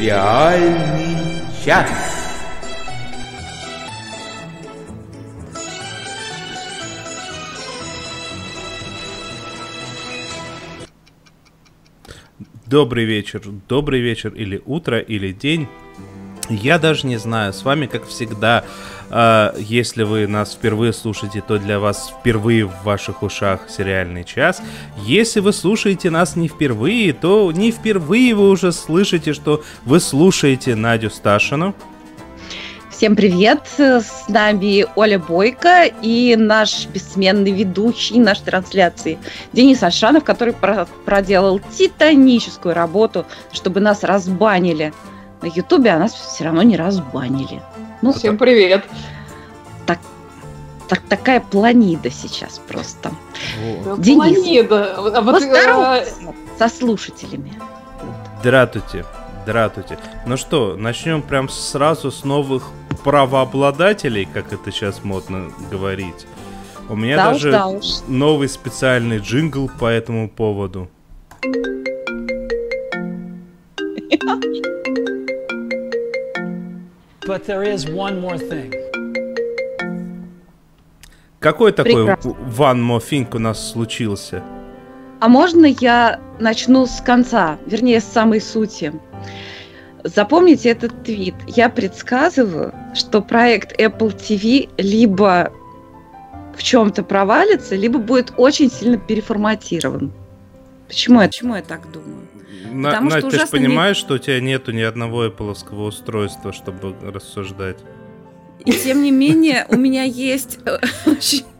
Сериальный час. Добрый вечер, добрый вечер или утро, или день. Я даже не знаю, с вами, как всегда, э, если вы нас впервые слушаете, то для вас впервые в ваших ушах сериальный час. Если вы слушаете нас не впервые, то не впервые вы уже слышите, что вы слушаете Надю Сташину. Всем привет! С нами Оля Бойко и наш бессменный ведущий нашей трансляции Денис Альшанов, который про- проделал титаническую работу, чтобы нас разбанили на Ютубе, а нас все равно не разбанили. Ну, Всем привет! Так, так, такая планида сейчас просто. Вот. Денис, планида! А вот, э, со слушателями. Дратуйте, дратуйте. Ну что, начнем прям сразу с новых правообладателей, как это сейчас модно говорить. У меня да даже уж, да уж. новый специальный джингл по этому поводу. But there is one more thing. Какой такой Прекрасно. one more thing у нас случился? А можно я начну с конца, вернее, с самой сути? Запомните этот твит. Я предсказываю, что проект Apple TV либо в чем-то провалится, либо будет очень сильно переформатирован. Почему я, почему я так думаю? На, Потому Надь, что ты же понимаешь, не... что у тебя нету ни одного Apple устройства, чтобы рассуждать. И тем не менее, у меня есть... Э,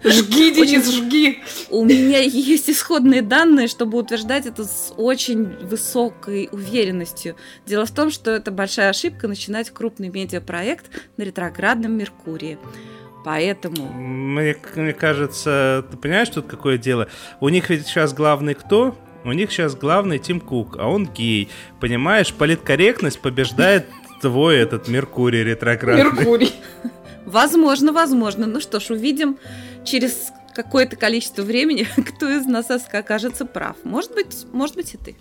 жги, Денис, жги! У меня есть исходные данные, чтобы утверждать это с очень высокой уверенностью. Дело в том, что это большая ошибка начинать крупный медиапроект на ретроградном Меркурии. Поэтому... Мне, мне кажется, ты понимаешь, тут какое дело? У них ведь сейчас главный кто? У них сейчас главный Тим Кук, а он гей. Понимаешь, политкорректность побеждает твой этот Меркурий ретроградный. Меркурий. Возможно, возможно. Ну что ж, увидим через какое-то количество времени, кто из нас окажется прав. Может быть, может быть и ты.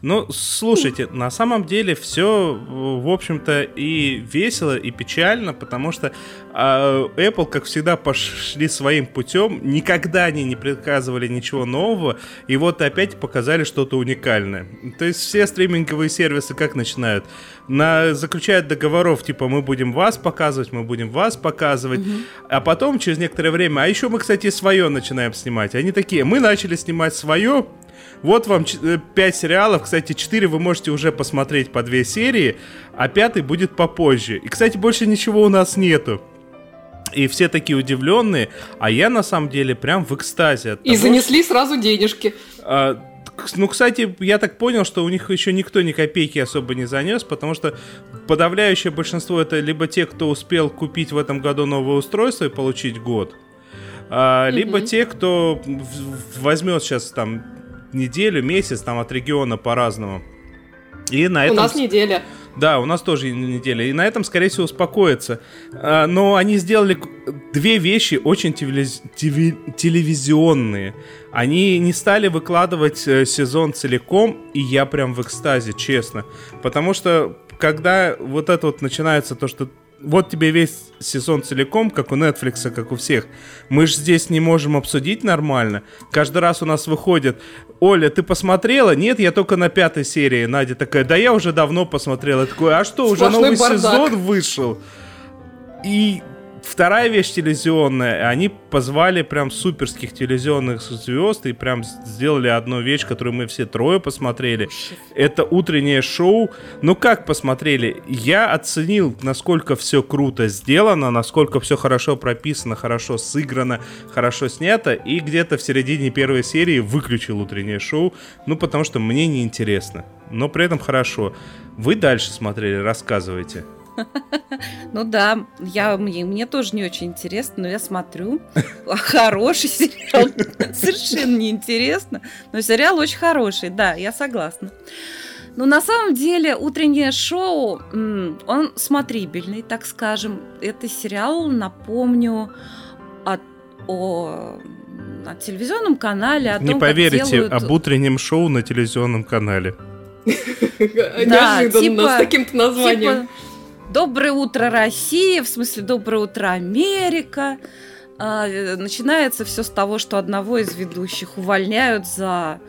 Ну, слушайте, на самом деле все, в общем-то, и весело, и печально, потому что э, Apple, как всегда, пошли своим путем, никогда они не предсказывали ничего нового, и вот опять показали что-то уникальное. То есть все стриминговые сервисы как начинают? На, заключают договоров, типа, мы будем вас показывать, мы будем вас показывать, угу. а потом, через некоторое время, а еще мы, кстати, свое начинаем снимать. Они такие, мы начали снимать свое, вот вам 5 э, сериалов. Кстати, 4 вы можете уже посмотреть по 2 серии, а пятый будет попозже. И, кстати, больше ничего у нас нету. И все такие удивленные, а я на самом деле прям в экстазе. От и того, занесли что... сразу денежки. А, ну, кстати, я так понял, что у них еще никто ни копейки особо не занес, потому что подавляющее большинство это либо те, кто успел купить в этом году новое устройство и получить год, а, mm-hmm. либо те, кто возьмет сейчас там неделю, месяц, там от региона по-разному. И на этом... У нас неделя. Да, у нас тоже неделя. И на этом, скорее всего, успокоится. А, но они сделали две вещи очень телевиз... телевизионные. Они не стали выкладывать э, сезон целиком, и я прям в экстазе, честно. Потому что когда вот это вот начинается то, что вот тебе весь сезон целиком, как у Netflix, как у всех. Мы же здесь не можем обсудить нормально. Каждый раз у нас выходит, Оля, ты посмотрела? Нет, я только на пятой серии. Надя такая, да я уже давно посмотрела. Я такой, а что, уже Сплошной новый бардак. сезон вышел? И Вторая вещь телевизионная, они позвали прям суперских телевизионных звезд и прям сделали одну вещь, которую мы все трое посмотрели. Это утреннее шоу. Ну как посмотрели? Я оценил, насколько все круто сделано, насколько все хорошо прописано, хорошо сыграно, хорошо снято, и где-то в середине первой серии выключил утреннее шоу, ну потому что мне неинтересно. Но при этом хорошо. Вы дальше смотрели, рассказывайте. Ну да, я, мне, мне тоже не очень интересно, но я смотрю. Хороший сериал. Совершенно неинтересно. Но сериал очень хороший, да, я согласна. Но на самом деле утреннее шоу, он смотрибельный, так скажем. Это сериал, напомню, от, о на телевизионном канале. О Не том, поверите, делают... об утреннем шоу на телевизионном канале. Неожиданно, типа, с таким-то названием. Доброе утро, Россия, в смысле Доброе утро, Америка. А, начинается все с того, что одного из ведущих увольняют за,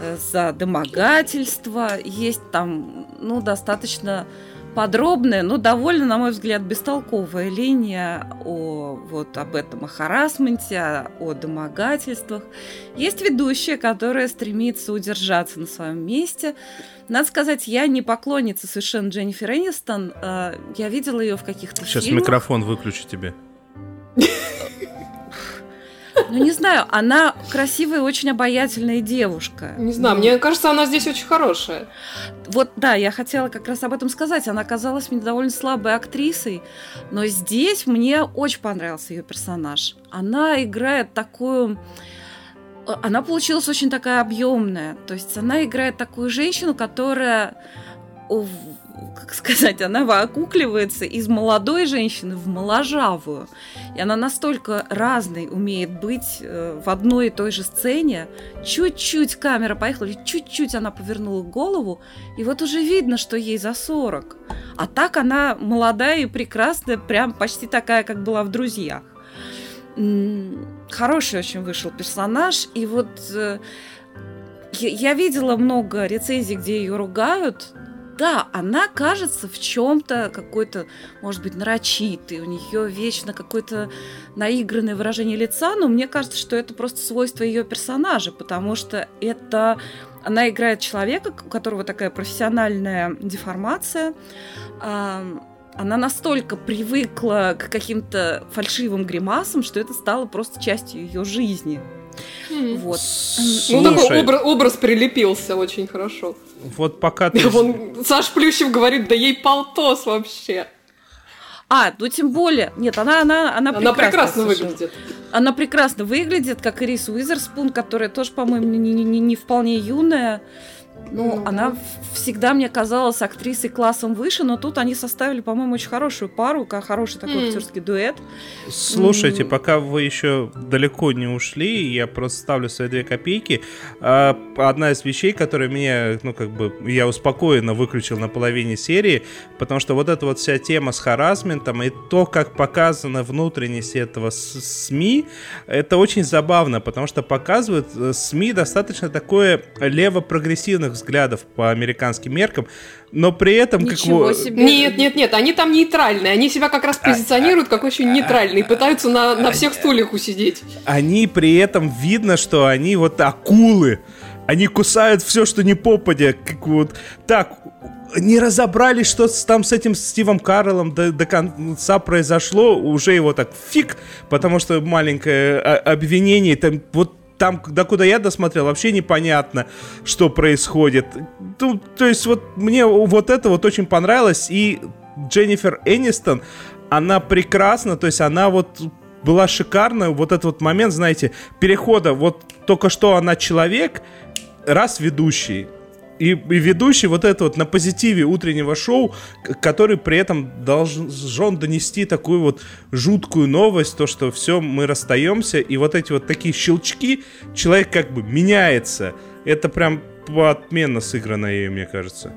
э, за домогательство. Есть там, ну, достаточно подробная, но довольно, на мой взгляд, бестолковая линия о, вот, об этом о харасменте, о, о домогательствах. Есть ведущая, которая стремится удержаться на своем месте. Надо сказать, я не поклонница совершенно Дженнифер Энистон. Э, я видела ее в каких-то Сейчас фильмах. микрофон выключу тебе. Ну, не знаю, она красивая и очень обаятельная девушка. Не знаю, мне кажется, она здесь очень хорошая. Вот, да, я хотела как раз об этом сказать. Она казалась мне довольно слабой актрисой, но здесь мне очень понравился ее персонаж. Она играет такую она получилась очень такая объемная. То есть она играет такую женщину, которая как сказать, она окукливается из молодой женщины в моложавую. И она настолько разной умеет быть э, в одной и той же сцене. Чуть-чуть камера поехала, чуть-чуть она повернула голову, и вот уже видно, что ей за 40. А так она молодая и прекрасная, прям почти такая, как была в «Друзьях». Хороший очень вышел персонаж, и вот э, я видела много рецензий, где ее ругают, да, она кажется в чем-то какой-то, может быть, нарочитый, у нее вечно какое-то наигранное выражение лица, но мне кажется, что это просто свойство ее персонажа, потому что это она играет человека, у которого такая профессиональная деформация. Она настолько привыкла к каким-то фальшивым гримасам, что это стало просто частью ее жизни. Вот. Слушай. Ну, такой образ, образ прилепился очень хорошо. Вот пока ты... Вон, Саш Плющев говорит, да ей полтос вообще. А, ну тем более. Нет, она, она, она, она прекрасно, выглядит. Она прекрасно выглядит, как и Рис Уизерспун, которая тоже, по-моему, не, не, не, не вполне юная. Ну, mm она всегда мне казалась актрисой классом выше, но тут они составили, по-моему, очень хорошую пару, как хороший такой mm. актерский дуэт. Слушайте, mm. пока вы еще далеко не ушли, я просто ставлю свои две копейки. А, одна из вещей, которая меня, ну, как бы, я успокоенно выключил на половине серии, потому что вот эта вот вся тема с харасментом и то, как показана внутренность этого СМИ, это очень забавно, потому что показывают э, СМИ достаточно такое лево-прогрессивных взглядов по американским меркам, но при этом Ничего как себе. Нет, нет, нет, они там нейтральные, они себя как раз позиционируют как очень нейтральные, пытаются на, на всех стульях усидеть. Они при этом видно, что они вот акулы, они кусают все, что не попадя, как вот так не разобрались, что там с этим Стивом Карлом до, до конца произошло, уже его так фиг, потому что маленькое а, обвинение, там вот там, до куда я досмотрел, вообще непонятно, что происходит. Ну, то есть вот мне вот это вот очень понравилось. И Дженнифер Энистон, она прекрасна, то есть она вот была шикарна. Вот этот вот момент, знаете, перехода. Вот только что она человек, раз ведущий. И, и ведущий вот это вот на позитиве утреннего шоу, который при этом должен донести такую вот жуткую новость, то, что все, мы расстаемся, и вот эти вот такие щелчки, человек как бы меняется. Это прям отменно сыграно ей, мне кажется.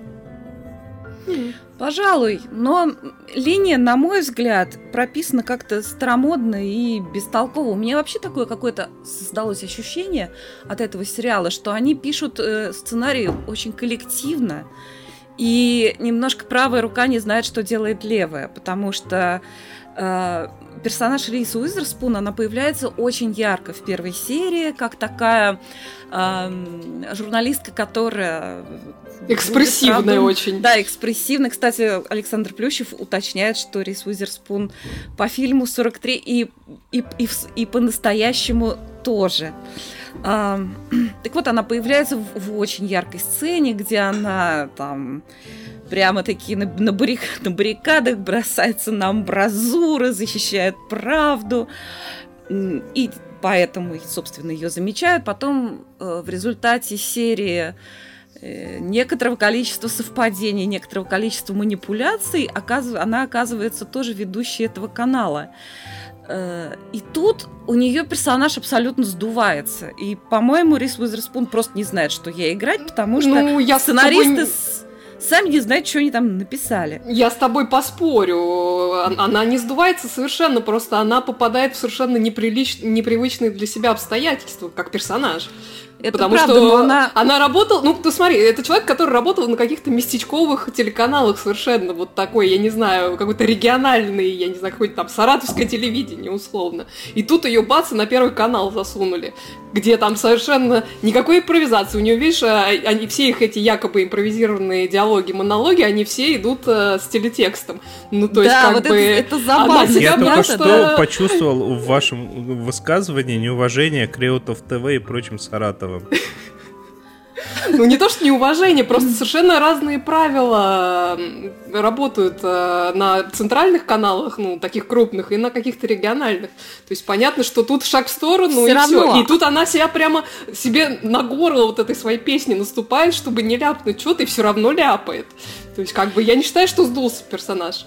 Пожалуй, но линия, на мой взгляд, прописана как-то старомодно и бестолково. У меня вообще такое какое-то создалось ощущение от этого сериала, что они пишут э, сценарий очень коллективно, и немножко правая рука не знает, что делает левая, потому что э, персонаж Рис Уизерспун, она появляется очень ярко в первой серии, как такая э, журналистка, которая... Экспрессивная очень. Да, экспрессивная. Кстати, Александр Плющев уточняет, что Рис Уизерспун по фильму 43 и, и, и, и по-настоящему тоже. А, так вот, она появляется в, в очень яркой сцене, где она там прямо такие на, на, баррик, на баррикадах бросается на амбразуры, защищает правду. И поэтому, собственно, ее замечают. Потом э, в результате серии некоторого количества совпадений, некоторого количества манипуляций, она оказывается тоже ведущей этого канала. Э, и тут у нее персонаж абсолютно сдувается. И, по-моему, Рис Уизерспун просто не знает, что ей играть, потому что ну, я сценаристы тобой... сами не знают, что они там написали. Я с тобой поспорю. Она не сдувается совершенно, просто она попадает в совершенно неприлич... непривычные для себя обстоятельства, как персонаж. Это Потому правда, что она... она работала, ну, ты смотри, это человек, который работал на каких-то местечковых телеканалах совершенно вот такой, я не знаю, какой-то региональный, я не знаю, какой-то там саратовское телевидение, условно. И тут ее бац, на первый канал засунули, где там совершенно никакой импровизации. У нее, видишь, а, они, все их эти якобы импровизированные диалоги, монологи, они все идут э, с телетекстом. Ну, то есть, да, как вот бы... Это, это забавно. Я только что почувствовал в вашем высказывании неуважение к Реутов ТВ и прочим Саратовым Саратовым. Ну, не то, что неуважение, просто совершенно разные правила работают э, на центральных каналах, ну, таких крупных, и на каких-то региональных. То есть понятно, что тут шаг в сторону, все и равно. все. И тут она себя прямо себе на горло вот этой своей песни наступает, чтобы не ляпнуть что-то, и все равно ляпает. То есть, как бы, я не считаю, что сдулся персонаж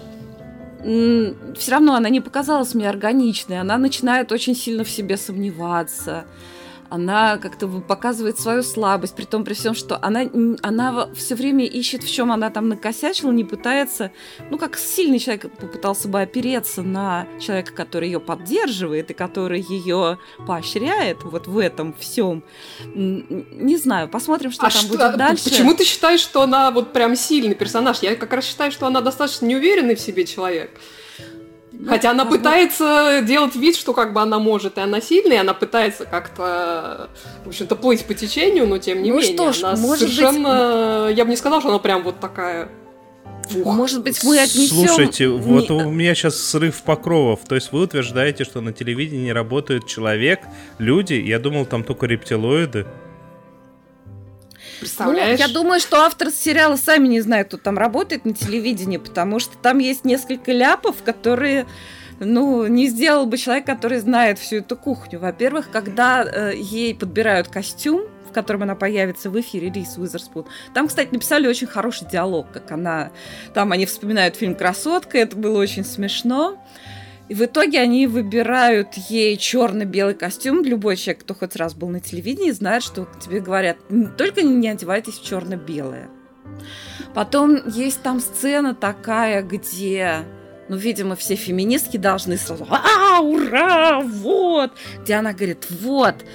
все равно она не показалась мне органичной. Она начинает очень сильно в себе сомневаться она как-то показывает свою слабость, при том, при всем, что она, она все время ищет, в чем она там накосячила, не пытается, ну, как сильный человек попытался бы опереться на человека, который ее поддерживает и который ее поощряет вот в этом всем. Не знаю, посмотрим, что а там что, будет дальше. Почему ты считаешь, что она вот прям сильный персонаж? Я как раз считаю, что она достаточно неуверенный в себе человек. Ну, Хотя она возможно... пытается делать вид, что как бы она может, и она сильная, и она пытается как-то, в общем-то, плыть по течению, но тем не ну менее. Что ж, она может совершенно... Быть... Я бы не сказала, что она прям вот такая Ух. Может быть, мы отнесем... Слушайте, вот у меня сейчас срыв покровов. То есть вы утверждаете, что на телевидении работает человек, люди. Я думал, там только рептилоиды. Представляешь? Ну, я думаю, что авторы сериала сами не знают, кто там работает на телевидении, потому что там есть несколько ляпов, которые ну, не сделал бы человек, который знает всю эту кухню. Во-первых, когда э, ей подбирают костюм, в котором она появится в эфире Рис Уизерспун. Там, кстати, написали очень хороший диалог, как она... Там они вспоминают фильм «Красотка», это было очень смешно. И в итоге они выбирают ей черно-белый костюм. Любой человек, кто хоть раз был на телевидении, знает, что тебе говорят, только не одевайтесь в черно-белое. Потом есть там сцена такая, где ну, видимо, все феминистки должны сразу «А, ура, вот!» Где она говорит «Вот,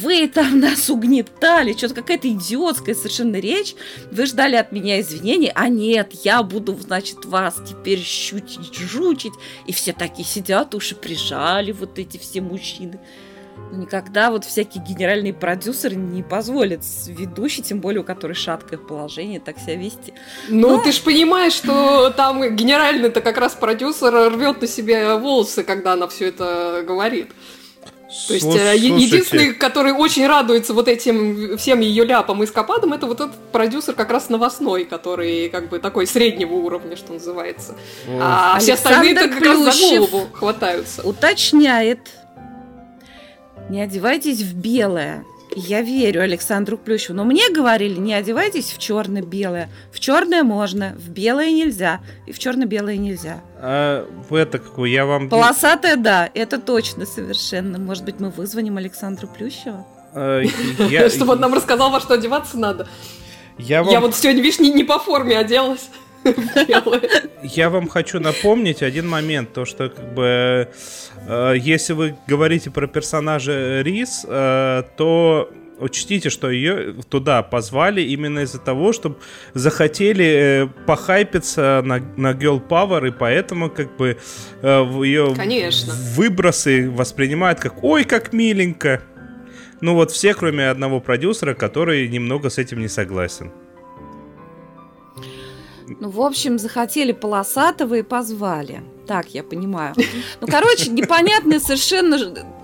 вы там нас угнетали, что-то какая-то идиотская совершенно речь, вы ждали от меня извинений, а нет, я буду, значит, вас теперь щутить, жучить, и все такие сидят, уши прижали, вот эти все мужчины. Но никогда вот всякие генеральные продюсеры не позволят ведущей, тем более у которой шаткое положение, так себя вести. Ну, Но... ты ж понимаешь, что там генеральный-то как раз продюсер рвет на себе волосы, когда она все это говорит. То есть э, Слушайте. единственный, который очень радуется вот этим всем ее ляпам и скопадам, это вот этот продюсер как раз новостной, который как бы такой среднего уровня, что называется. О. А Александр все остальные как раз за голову хватаются. Уточняет. Не одевайтесь в белое. Я верю Александру Плющеву. Но мне говорили, не одевайтесь в черно-белое. В черное можно, в белое нельзя. И в черно-белое нельзя. А это какое? Я вам... Полосатое, да, это точно совершенно. Может быть, мы вызвоним Александру Плющева? Чтобы он нам рассказал, во что одеваться надо. Я вот сегодня, видишь, не по форме оделась. Я вам хочу напомнить один момент, то что как бы э, если вы говорите про персонажа Рис, э, то учтите, что ее туда позвали именно из-за того, чтобы захотели э, похайпиться на, на Girl Power, и поэтому как бы э, ее Конечно. выбросы воспринимают как «Ой, как миленько!» Ну вот все, кроме одного продюсера, который немного с этим не согласен. Ну, в общем, захотели полосатого и позвали. Так, я понимаю. Ну, короче, непонятно совершенно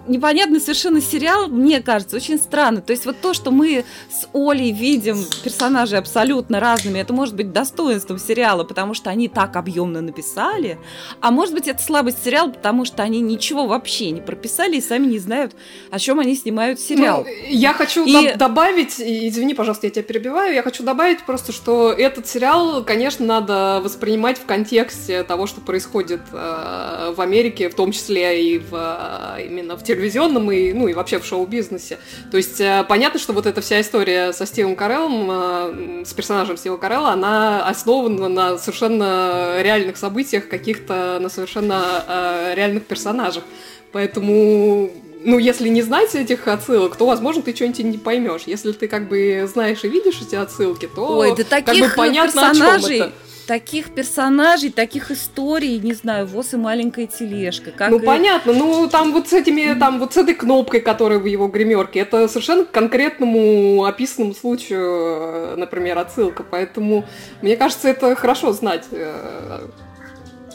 непонятный совершенно сериал, мне кажется, очень странно. То есть вот то, что мы с Олей видим персонажей абсолютно разными, это может быть достоинством сериала, потому что они так объемно написали, а может быть это слабость сериала, потому что они ничего вообще не прописали и сами не знают, о чем они снимают сериал. Ну, я хочу и... добавить, извини, пожалуйста, я тебя перебиваю, я хочу добавить просто, что этот сериал, конечно, надо воспринимать в контексте того, что происходит э, в Америке, в том числе и в, э, именно в телевизионном, и, ну, и вообще в шоу-бизнесе. То есть э, понятно, что вот эта вся история со Стивом Кареллом, э, с персонажем Стива Карелла, она основана на совершенно реальных событиях, каких-то на совершенно э, реальных персонажах. Поэтому ну, если не знать этих отсылок, то, возможно, ты что-нибудь не поймешь. Если ты как бы знаешь и видишь эти отсылки, то Ой, да таких как бы понятно, персонажей, о чем это таких персонажей, таких историй, не знаю, ВОЗ и маленькая тележка. Как ну, и... понятно, ну, там вот с этими, там вот с этой кнопкой, которая в его гримерке, это совершенно к конкретному описанному случаю, э, например, отсылка, поэтому, мне кажется, это хорошо знать э,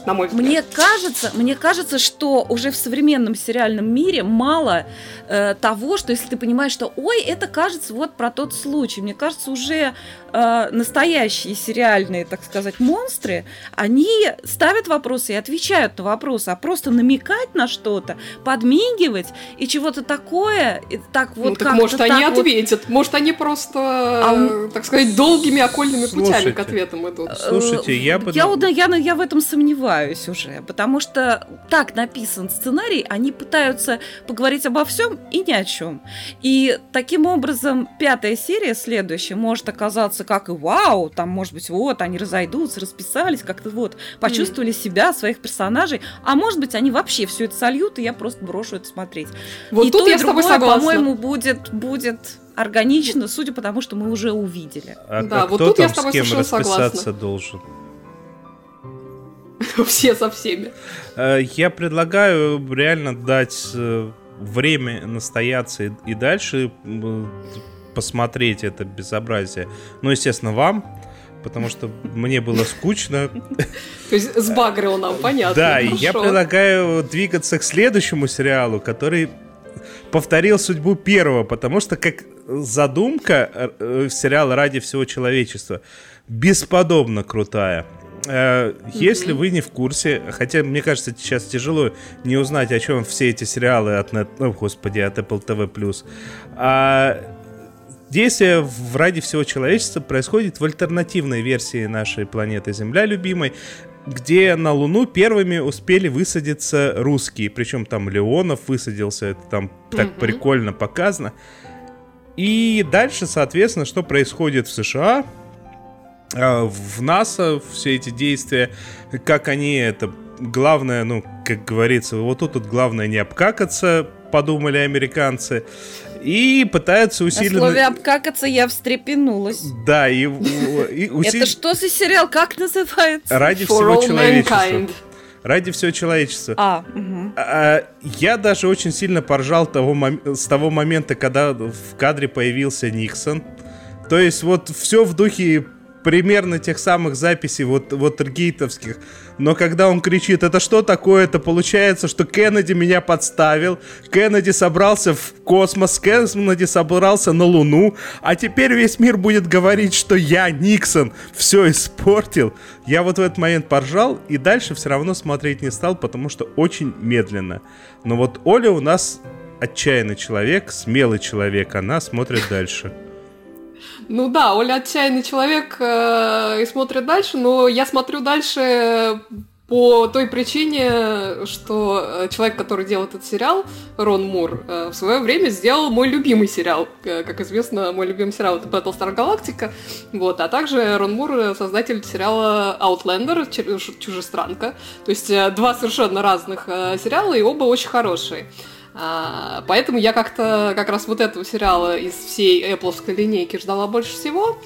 на мой взгляд. Мне кажется, мне кажется, что уже в современном сериальном мире мало э, того, что если ты понимаешь, что ой, это кажется вот про тот случай. Мне кажется, уже э, настоящие сериальные, так сказать, монстры, они ставят вопросы и отвечают на вопросы, а просто намекать на что-то, подмигивать и чего-то такое, и так вот ну, так может они вот... ответят, может они просто, а... так сказать, долгими окольными Слушайте. путями к ответам идут. Слушайте, я бы... Я, я, я в этом сомневаюсь уже, потому что так написан сценарий, они пытаются поговорить обо всем и ни о чем. И таким образом пятая серия следующая может оказаться кажется, как и вау, там, может быть, вот, они разойдутся, расписались, как-то вот, почувствовали mm. себя, своих персонажей, а может быть, они вообще все это сольют, и я просто брошу это смотреть. Вот и тут то, я и другое, с тобой согласна. по-моему, будет, будет органично, судя по тому, что мы уже увидели. А, да, а вот кто тут там я с тобой с кем расписаться согласна. должен? Все со всеми. Э, я предлагаю реально дать э, время настояться и дальше посмотреть это безобразие. Ну, естественно, вам, потому что мне было скучно. То есть сбагрил нам, понятно. Да, и я предлагаю двигаться к следующему сериалу, который повторил судьбу первого, потому что как задумка э, сериала «Ради всего человечества» бесподобно крутая. Э, если вы не в курсе, хотя мне кажется сейчас тяжело не узнать, о чем все эти сериалы от, ну, господи, от Apple TV+, а Действие в ради всего человечества происходит в альтернативной версии нашей планеты Земля любимой, где на Луну первыми успели высадиться русские. Причем там Леонов высадился, это там так mm-hmm. прикольно показано. И дальше, соответственно, что происходит в США, а, в НАСА, все эти действия, как они это... Главное, ну, как говорится, вот тут, тут главное не обкакаться, подумали американцы и пытаются усиленно... На слове обкакаться я встрепенулась. Да, и... и усил... Это что за сериал? Как называется? Ради For всего человечества. Mankind. Ради всего человечества. А, угу. а, я даже очень сильно поржал того мом... с того момента, когда в кадре появился Никсон. То есть вот все в духе примерно тех самых записей вот, вот гейтовских. Но когда он кричит, это что такое, это получается, что Кеннеди меня подставил, Кеннеди собрался в космос, Кеннеди собрался на Луну, а теперь весь мир будет говорить, что я, Никсон, все испортил. Я вот в этот момент поржал и дальше все равно смотреть не стал, потому что очень медленно. Но вот Оля у нас отчаянный человек, смелый человек, она смотрит дальше. Ну да, Оля отчаянный человек э, и смотрит дальше, но я смотрю дальше по той причине, что э, человек, который делал этот сериал, Рон Мур, э, в свое время сделал мой любимый сериал. Э, как известно, мой любимый сериал это Battlestar Galactica. Вот, а также Рон Мур создатель сериала Outlander, Чужестранка. То есть два совершенно разных сериала, и оба очень хорошие. А, поэтому я как-то как раз вот этого сериала из всей Apple линейки ждала больше всего.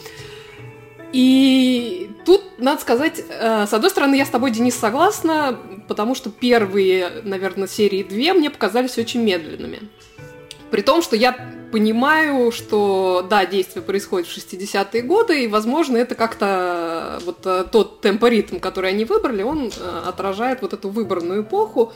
И тут, надо сказать, э, с одной стороны, я с тобой, Денис, согласна, потому что первые, наверное, серии две мне показались очень медленными. При том, что я понимаю, что, да, действие происходит в 60-е годы, и, возможно, это как-то вот э, тот темпоритм, который они выбрали, он э, отражает вот эту выбранную эпоху.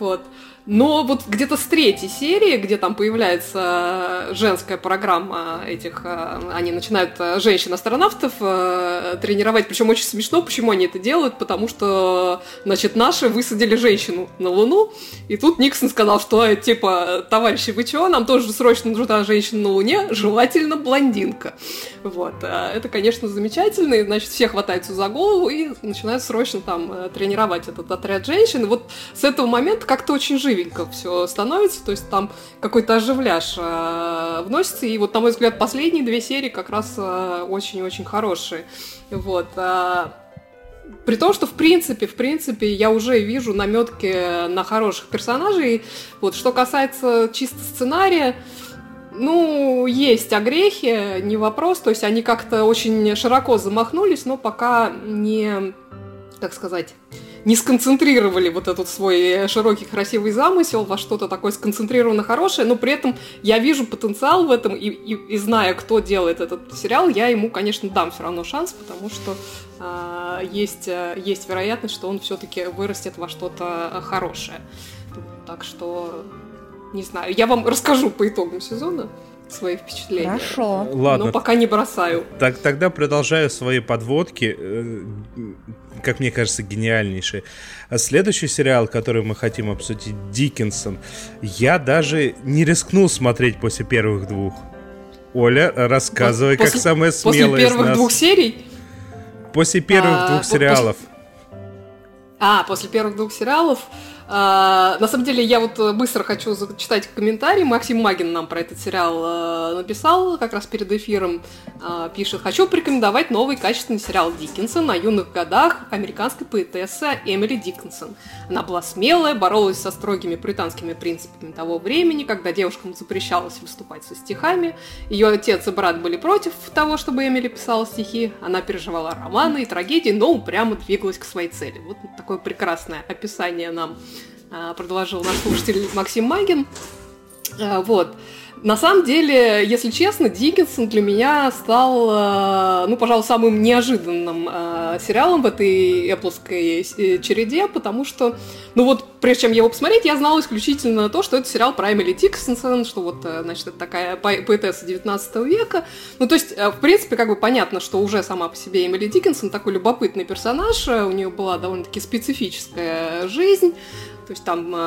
Вот. Но вот где-то с третьей серии, где там появляется женская программа этих, э, они начинают э, женщин-астронавтов э, тренировать, причем очень смешно, почему они это делают, потому что, значит, наши высадили женщину на Луну, и тут Никсон сказал, что, типа, товарищи, вы чего, нам тоже срочно нужна женщина на Луне, желательно блондинка. Вот, это, конечно, замечательно, и, значит, все хватаются за голову и начинают срочно там тренировать этот отряд женщин, и вот с этого момента как-то очень живо живенько все становится, то есть там какой-то оживляж э, вносится, и вот, на мой взгляд, последние две серии как раз э, очень-очень хорошие. Вот. Э, при том, что в принципе, в принципе, я уже вижу наметки на хороших персонажей. Вот что касается чисто сценария, ну, есть огрехи, не вопрос. То есть они как-то очень широко замахнулись, но пока не, так сказать, не сконцентрировали вот этот свой широкий красивый замысел во что-то такое сконцентрированно хорошее, но при этом я вижу потенциал в этом, и, и, и зная, кто делает этот сериал, я ему, конечно, дам все равно шанс, потому что а, есть, есть вероятность, что он все-таки вырастет во что-то хорошее. Так что, не знаю, я вам расскажу по итогам сезона свои впечатления. Хорошо. Ладно. Но пока не бросаю. Так, тогда продолжаю свои подводки, э, как мне кажется, гениальнейшие. А следующий сериал, который мы хотим обсудить, Диккенсон, я даже не рискнул смотреть после первых двух. Оля, рассказывай, после, как самая смелая После первых двух серий? После первых а, двух сериалов. После... А, после первых двух сериалов а, на самом деле, я вот э, быстро хочу зачитать комментарий. Максим Магин нам про этот сериал э, написал как раз перед эфиром. Э, пишет, хочу порекомендовать новый качественный сериал Диккенсон о юных годах американской поэтессы Эмили Диккенсон. Она была смелая, боролась со строгими британскими принципами того времени, когда девушкам запрещалось выступать со стихами. Ее отец и брат были против того, чтобы Эмили писала стихи. Она переживала романы и трагедии, но упрямо двигалась к своей цели. Вот такое прекрасное описание нам а, предложил наш слушатель Максим Магин. А, вот. На самом деле, если честно, Диккенсон для меня стал, а, ну, пожалуй, самым неожиданным сериалом в этой эпловской э, череде, потому что, ну вот, прежде чем его посмотреть, я знала исключительно то, что это сериал про Эмили Диккенсон, что вот, э, значит, это такая поэтесса 19 века. Ну, то есть, э, в принципе, как бы понятно, что уже сама по себе Эмили Диккенсон такой любопытный персонаж, у нее была довольно-таки специфическая жизнь, то есть там э,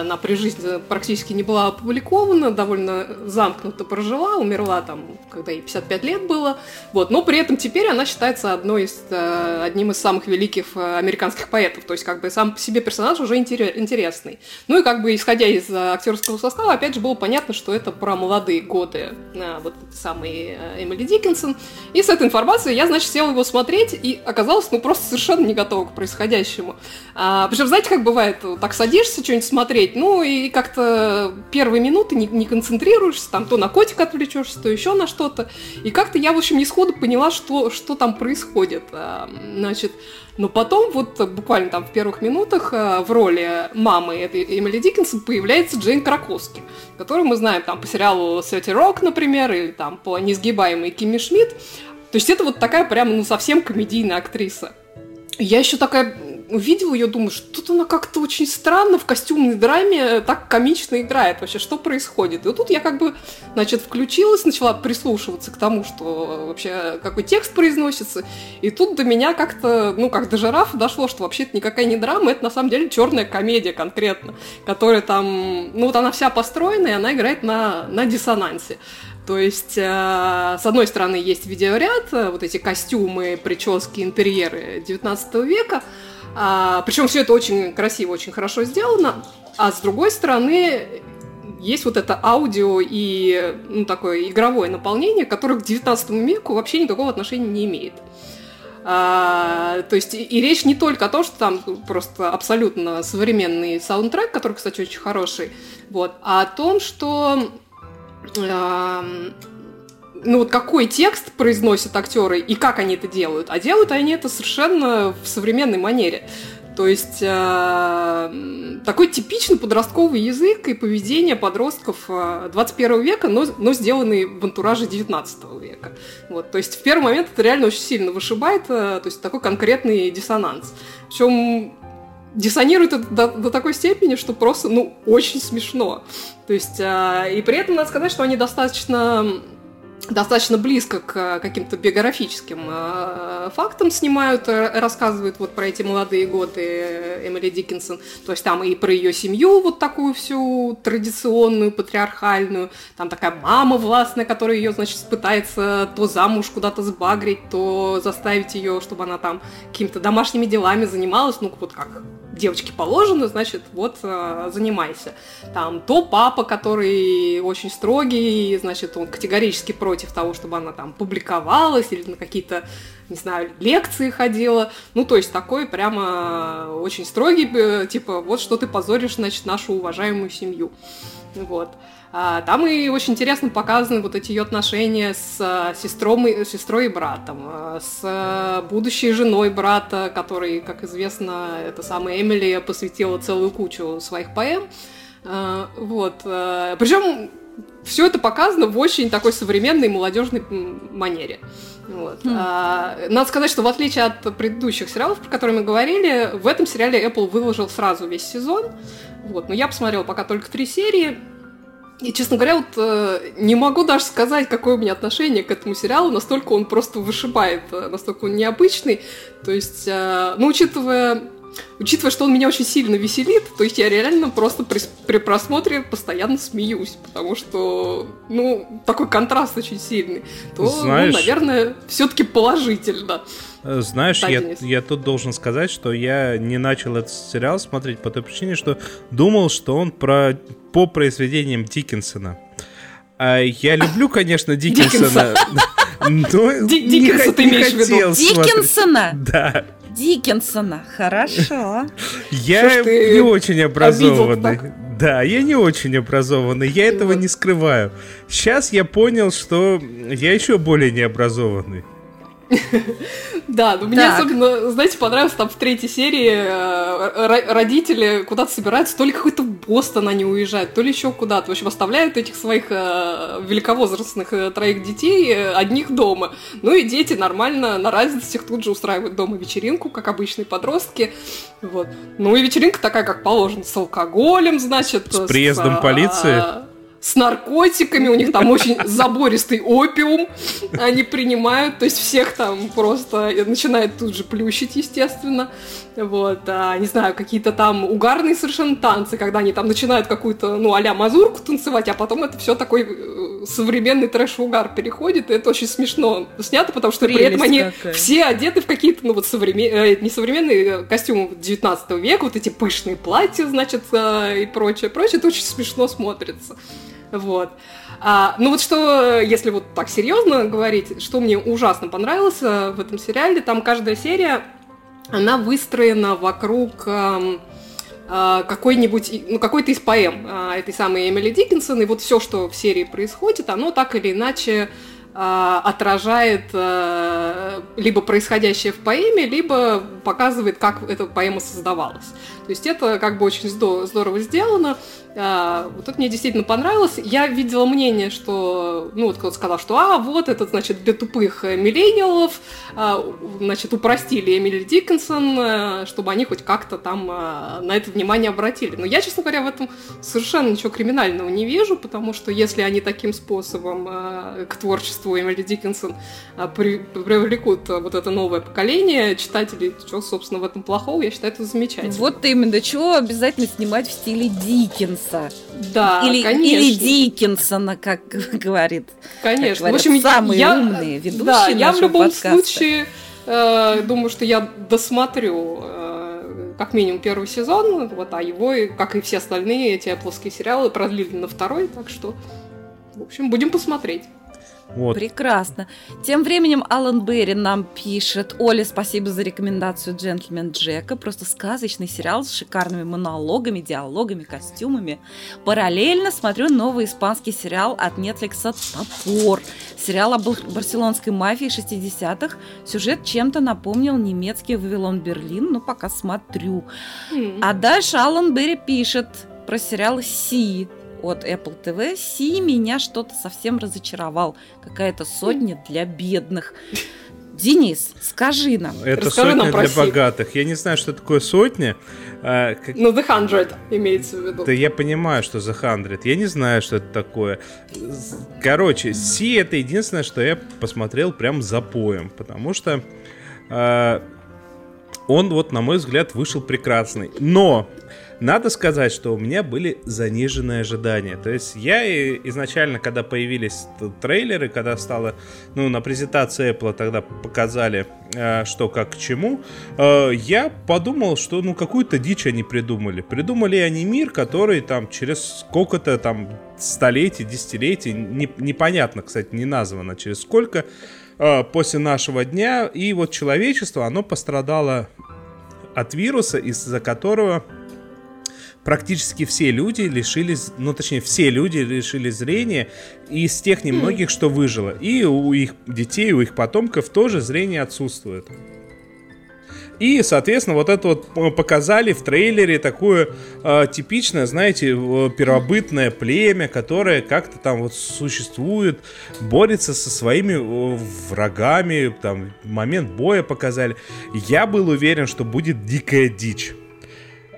она при жизни практически не была опубликована, довольно замкнуто прожила, умерла там, когда ей 55 лет было. Вот. Но при этом теперь она считается одной из, э, одним из самых великих э, американских поэтов. То есть как бы сам по себе персонаж уже интересный. Ну и как бы исходя из актерского состава, опять же, было понятно, что это про молодые годы вот самый Эмили Диккенсон. И с этой информацией я, значит, села его смотреть и оказалась, ну, просто совершенно не готова к происходящему. А, причем, знаете, как бывает, так садишься что-нибудь смотреть, ну и как-то первые минуты не, не концентрируешься, там то на котика отвлечешься, то еще на что-то. И как-то я, в общем, не сходу поняла, что, что там происходит. А, значит, но потом, вот буквально там в первых минутах, а, в роли мамы этой Эмили Диккенсон появляется Джейн Краковски, которую мы знаем там по сериалу «Сети Рок», например, или там по «Несгибаемой Кимми Шмидт». То есть это вот такая прям, ну, совсем комедийная актриса. Я еще такая увидела ее, думаю, что-то она как-то очень странно в костюмной драме так комично играет вообще, что происходит. И вот тут я как бы, значит, включилась, начала прислушиваться к тому, что вообще какой текст произносится, и тут до меня как-то, ну, как до жирафа дошло, что вообще это никакая не драма, это на самом деле черная комедия конкретно, которая там, ну, вот она вся построена, и она играет на, на диссонансе. То есть, э, с одной стороны, есть видеоряд, э, вот эти костюмы, прически, интерьеры 19 века, а, причем все это очень красиво, очень хорошо сделано. А с другой стороны, есть вот это аудио и ну, такое игровое наполнение, которое к 19 веку вообще никакого отношения не имеет. А, то есть и, речь не только о том, что там просто абсолютно современный саундтрек, который, кстати, очень хороший, вот, а о том, что а, ну вот какой текст произносят актеры и как они это делают. А делают они это совершенно в современной манере. То есть э, такой типичный подростковый язык и поведение подростков э, 21 века, но, но сделанный в антураже 19 века. Вот, то есть в первый момент это реально очень сильно вышибает, э, то есть такой конкретный диссонанс. Причем диссонирует до, до такой степени, что просто, ну, очень смешно. То есть, э, и при этом надо сказать, что они достаточно достаточно близко к э, каким-то биографическим э, фактам снимают, э, рассказывают вот про эти молодые годы Эмили Диккенсон. То есть там и про ее семью вот такую всю традиционную, патриархальную. Там такая мама властная, которая ее, значит, пытается то замуж куда-то сбагрить, то заставить ее, чтобы она там какими-то домашними делами занималась, ну вот как девочке положено, значит, вот занимайся. Там то папа, который очень строгий, значит, он категорически против того, чтобы она там публиковалась или на какие-то, не знаю, лекции ходила. Ну, то есть такой прямо очень строгий, э, типа, вот что ты позоришь, значит, нашу уважаемую семью. Вот. А, там и очень интересно показаны вот эти ее отношения с э, сестрой, сестрой и братом, э, с будущей женой брата, который, как известно, эта самая Эмили посвятила целую кучу своих поэм. Вот. Причем все это показано в очень такой современной молодежной манере. Вот. Mm. А, надо сказать, что в отличие от предыдущих сериалов, про которые мы говорили, в этом сериале Apple выложил сразу весь сезон. Вот. Но я посмотрела пока только три серии. И, честно говоря, вот э, не могу даже сказать, какое у меня отношение к этому сериалу, настолько он просто вышибает, э, настолько он необычный. То есть, э, ну, учитывая Учитывая, что он меня очень сильно веселит, то есть я реально просто при, при просмотре постоянно смеюсь, потому что, ну, такой контраст очень сильный, то, ну, Знаешь... ну, наверное, все-таки положительно. Э, знаешь, да, я, я тут должен сказать, что я не начал этот сериал смотреть по той причине, что думал, что он про по произведениям Диккенсона. А я люблю, конечно, Диккенсона. Диккенса ты имеешь в виду? Диккенсона? Да. Диккенсона, хорошо. Я не очень образованный. Да, я не очень образованный, я этого не скрываю. Сейчас я понял, что я еще более необразованный. Да, но мне особенно, знаете, понравилось там в третьей серии э, родители куда-то собираются, то ли какой-то Бостон они уезжают, то ли еще куда-то. В общем, оставляют этих своих э, великовозрастных э, троих детей одних дома. Ну и дети нормально на разницах тут же устраивают дома вечеринку, как обычные подростки. Вот. Ну и вечеринка такая, как положено, с алкоголем, значит. С приездом полиции? С наркотиками, у них там очень забористый опиум они принимают, то есть всех там просто начинает тут же плющить, естественно. Вот, а, не знаю, какие-то там угарные совершенно танцы, когда они там начинают какую-то, ну, а мазурку танцевать, а потом это все такой э, современный трэш-угар переходит, и это очень смешно снято, потому что Прелесть при этом они какая. все одеты в какие-то, ну, вот современные, э, не современные э, костюмы 19 века, вот эти пышные платья, значит, и прочее, прочее, это очень смешно смотрится. Вот. А, ну вот что, если вот так серьезно говорить, что мне ужасно понравилось в этом сериале, там каждая серия, она выстроена вокруг э, э, какой-нибудь, ну, какой-то из поэм э, этой самой Эмили Диккенсон, и вот все, что в серии происходит, оно так или иначе отражает либо происходящее в поэме, либо показывает, как эта поэма создавалась. То есть это как бы очень здорово сделано. А, вот это мне действительно понравилось. Я видела мнение, что, ну, вот кто-то сказал, что, а, вот, это, значит, для тупых миллениалов, а, значит, упростили Эмили Диккенсон, а, чтобы они хоть как-то там а, на это внимание обратили. Но я, честно говоря, в этом совершенно ничего криминального не вижу, потому что если они таким способом а, к творчеству Эмили Диккенсон а, при, привлекут вот это новое поколение читателей, что, собственно, в этом плохого, я считаю, это замечательно. Вот именно, чего обязательно снимать в стиле Диккенса Диккенса. Да, или, конечно. Или Диккенсона, как говорит. Конечно. Как говорят, в общем, самые я, умные ведущие Да, я в любом подкаста. случае э, думаю, что я досмотрю э, как минимум первый сезон, вот, а его, как и все остальные эти плоские сериалы, продлили на второй, так что, в общем, будем посмотреть. Вот. Прекрасно. Тем временем Алан Берри нам пишет. Оля, спасибо за рекомендацию «Джентльмен Джека». Просто сказочный сериал с шикарными монологами, диалогами, костюмами. Параллельно смотрю новый испанский сериал от Netflix «Топор». Сериал о барселонской мафии 60-х. Сюжет чем-то напомнил немецкий «Вавилон Берлин», но пока смотрю. Mm. А дальше Алан Берри пишет про сериал «Си», от Apple TV, Си меня что-то совсем разочаровал. Какая-то сотня для бедных. Денис, скажи нам. Это Расскажи сотня нам для богатых. Я не знаю, что такое сотня. А, как... Ну, The Hundred имеется в виду. Да я понимаю, что The Hundred. Я не знаю, что это такое. Короче, Си это единственное, что я посмотрел прям за поем. Потому что а, он вот, на мой взгляд, вышел прекрасный. Но надо сказать, что у меня были заниженные ожидания. То есть я изначально, когда появились трейлеры, когда стало, ну, на презентации Apple тогда показали, э, что как к чему, э, я подумал, что, ну, какую-то дичь они придумали. Придумали они мир, который там через сколько-то там столетий, десятилетий, не, непонятно, кстати, не названо через сколько, э, после нашего дня, и вот человечество, оно пострадало от вируса, из-за которого практически все люди лишились, ну точнее все люди лишились зрения из тех немногих, что выжило. И у их детей, у их потомков тоже зрение отсутствует. И, соответственно, вот это вот показали в трейлере такое э, типичное, знаете, первобытное племя, которое как-то там вот существует, борется со своими э, врагами, там момент боя показали. Я был уверен, что будет дикая дичь.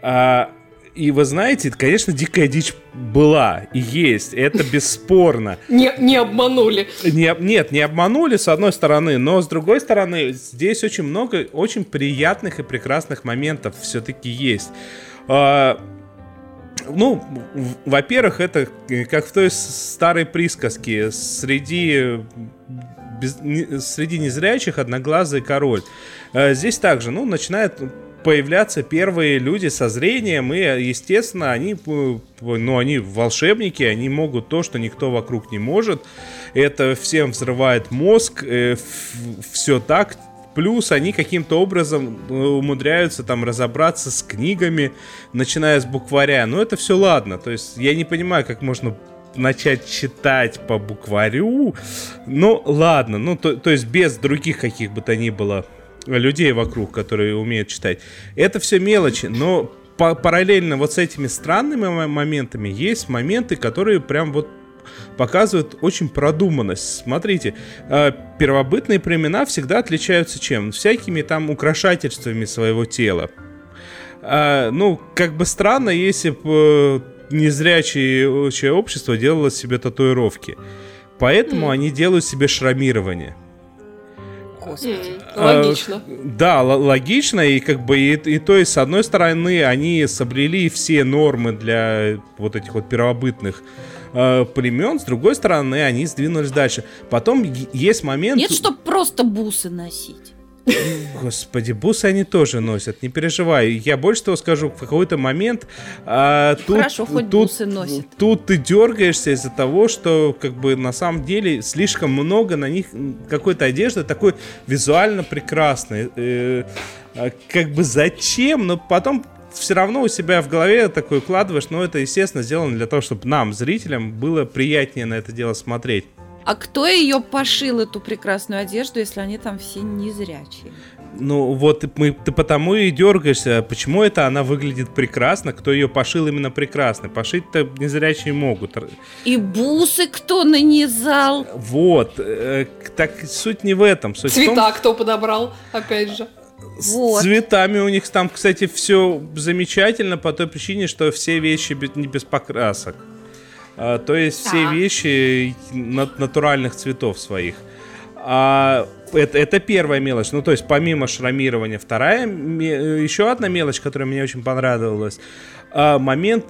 А, и вы знаете, конечно, дикая дичь была и есть, это бесспорно. Не, не обманули. Не, нет, не обманули, с одной стороны, но с другой стороны, здесь очень много очень приятных и прекрасных моментов все-таки есть. А, ну, во-первых, это как в той старой присказке, среди без, не, среди незрячих одноглазый король. А, здесь также, ну, начинает появляться первые люди со зрением, и, естественно, они, ну, они волшебники, они могут то, что никто вокруг не может. Это всем взрывает мозг, э, все так. Плюс они каким-то образом э, умудряются там разобраться с книгами, начиная с букваря. Но это все ладно. То есть я не понимаю, как можно начать читать по букварю. Ну, ладно, ну, то, то есть без других каких бы то ни было людей вокруг, которые умеют читать. Это все мелочи, но по параллельно вот с этими странными моментами есть моменты, которые прям вот показывают очень продуманность. Смотрите, э, первобытные племена всегда отличаются чем? Всякими там украшательствами своего тела. Э, ну, как бы странно, если бы э, незрячее общество делало себе татуировки. Поэтому mm. они делают себе шрамирование. Господи. логично. А, да, логично, и как бы и, и то есть, с одной стороны, они соблюли все нормы для вот этих вот первобытных э, племен, с другой стороны, они сдвинулись дальше. Потом есть момент... Нет, чтобы просто бусы носить. Господи, бусы они тоже носят, не переживай. Я больше того скажу, в какой-то момент а, тут, Хорошо, хоть тут, бусы носят. Тут ты дергаешься из-за того, что как бы на самом деле слишком много на них какой-то одежды такой визуально прекрасной. Э, а, как бы зачем? Но потом все равно у себя в голове такой укладываешь, но это, естественно, сделано для того, чтобы нам, зрителям, было приятнее на это дело смотреть. А кто ее пошил, эту прекрасную одежду, если они там все незрячие? Ну вот мы, ты потому и дергаешься, почему это она выглядит прекрасно, кто ее пошил именно прекрасно. Пошить-то незрячие могут. И бусы кто нанизал. Вот, э, так суть не в этом. Суть Цвета том... кто подобрал, опять же. С вот. цветами у них там, кстати, все замечательно по той причине, что все вещи не без покрасок. А, то есть все а. вещи натуральных цветов своих. А, это, это первая мелочь. Ну, то есть, помимо шрамирования, вторая, еще одна мелочь, которая мне очень понравилась. А, момент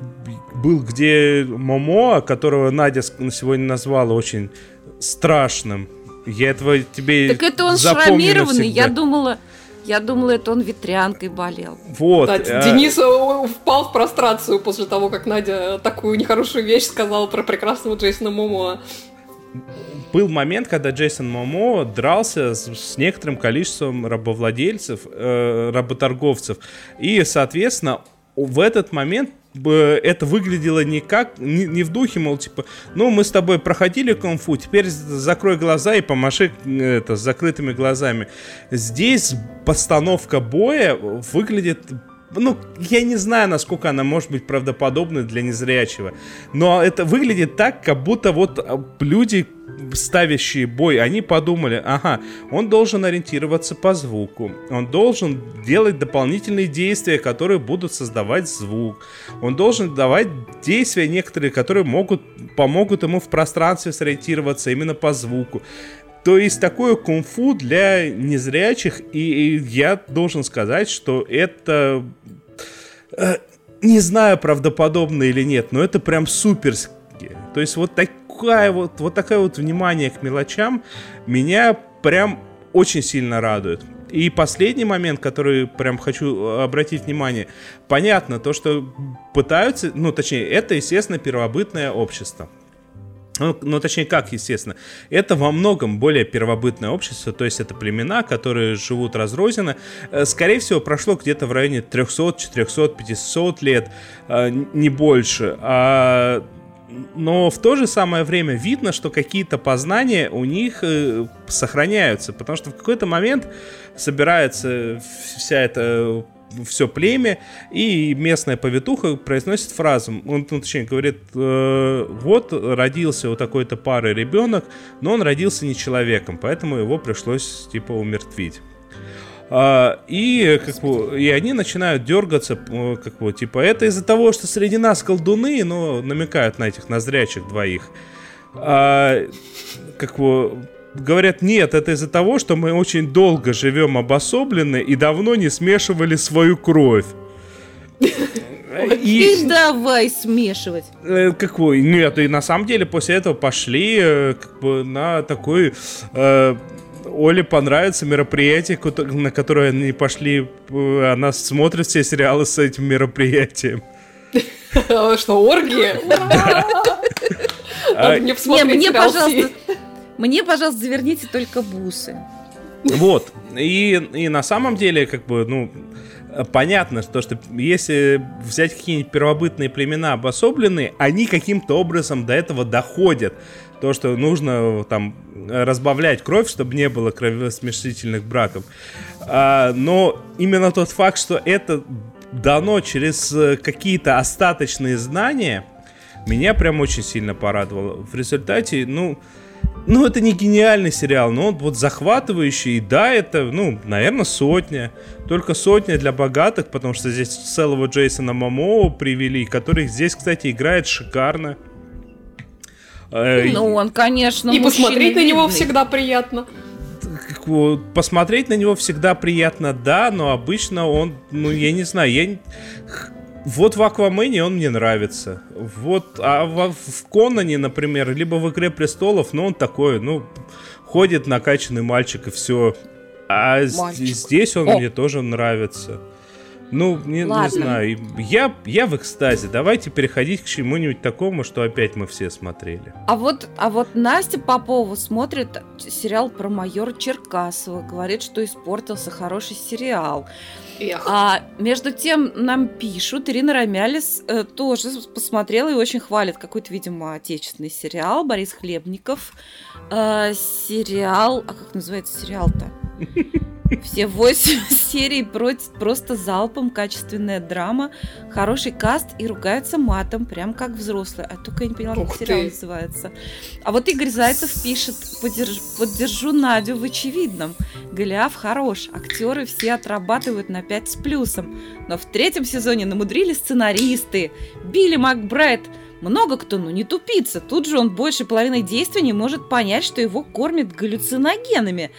был, где Момоа, которого Надя сегодня назвала очень страшным. Я этого тебе Так это он шрамированный, я думала... Я думала, это он ветрянкой болел. Вот. Да, э... Денис э, впал в прострацию после того, как Надя такую нехорошую вещь сказала про прекрасного Джейсона Момоа. Был момент, когда Джейсон Момоа дрался с, с некоторым количеством рабовладельцев, э, работорговцев. И, соответственно, в этот момент это выглядело не как, не, не в духе, мол, типа, ну, мы с тобой проходили кунг-фу, теперь закрой глаза и помаши это, с закрытыми глазами. Здесь постановка боя выглядит ну, я не знаю, насколько она может быть правдоподобной для незрячего, но это выглядит так, как будто вот а, люди, ставящие бой, они подумали, ага, он должен ориентироваться по звуку, он должен делать дополнительные действия, которые будут создавать звук, он должен давать действия некоторые, которые могут, помогут ему в пространстве сориентироваться именно по звуку. То есть такое кунг-фу для незрячих, и, и я должен сказать, что это... Э, не знаю, правдоподобно или нет, но это прям суперски. То есть вот такая вот, вот такое вот внимание к мелочам меня прям очень сильно радует. И последний момент, который прям хочу обратить внимание. Понятно, то, что пытаются, ну, точнее, это, естественно, первобытное общество. Ну, ну, точнее, как, естественно. Это во многом более первобытное общество, то есть это племена, которые живут разрозненно. Э, скорее всего, прошло где-то в районе 300, 400, 500 лет, э, не больше. А но в то же самое время видно, что какие-то познания у них э, сохраняются, потому что в какой-то момент собирается вся эта все племя, и местная повитуха произносит фразу, он, ну, точнее, говорит, э, вот родился у такой-то пары ребенок, но он родился не человеком, поэтому его пришлось, типа, умертвить. А, и, как бы, и они начинают дергаться, э, как бы, типа, это из-за того, что среди нас колдуны, но намекают на этих нозрячих двоих. А, как бы, говорят, нет, это из-за того, что мы очень долго живем обособлены и давно не смешивали свою кровь. И давай смешивать. Э, какой? Нет, и на самом деле после этого пошли э, как бы на такой э, Оле понравится мероприятие, на которое они пошли. Э, она смотрит все сериалы с этим мероприятием. Что, оргия? Не, мне, пожалуйста, мне, пожалуйста, заверните только бусы. Вот. И, и на самом деле, как бы, ну, понятно, что, что если взять какие-нибудь первобытные племена обособленные, они каким-то образом до этого доходят. То, что нужно там разбавлять кровь, чтобы не было кровосмешительных браков. А, но именно тот факт, что это дано через какие-то остаточные знания, меня прям очень сильно порадовало. В результате, ну, ну, это не гениальный сериал, но он вот захватывающий. И да, это, ну, наверное, сотня. Только сотня для богатых, потому что здесь целого Джейсона Мамоу привели, который здесь, кстати, играет шикарно. Э, ну, он, конечно, И посмотреть на него всегда приятно. Посмотреть на него всегда приятно, да, но обычно он, ну, я не знаю, я вот в Аквамене он мне нравится. Вот, а в, в Конане, например, либо в Игре Престолов, ну, он такой, ну, ходит накачанный мальчик и все. А мальчик. здесь он О. мне тоже нравится. Ну, не, не знаю. Я, я в экстазе. Давайте переходить к чему-нибудь такому, что опять мы все смотрели. А вот, а вот Настя Попова смотрит сериал про майора Черкасова. Говорит, что испортился хороший сериал. Эх. А между тем нам пишут, Ирина Ромялис э, тоже посмотрела и очень хвалит какой-то, видимо, отечественный сериал. Борис Хлебников. Э, сериал... А как называется сериал-то? Все восемь серий просто залпом, качественная драма, хороший каст и ругаются матом, прям как взрослые. А только я не поняла, как сериал называется. А вот Игорь Зайцев пишет, поддерж, поддержу Надю в очевидном. Голиаф хорош, актеры все отрабатывают на 5 с плюсом. Но в третьем сезоне намудрили сценаристы. Билли Макбрайт много кто, ну не тупица. Тут же он больше половины действий не может понять, что его кормят галлюциногенами.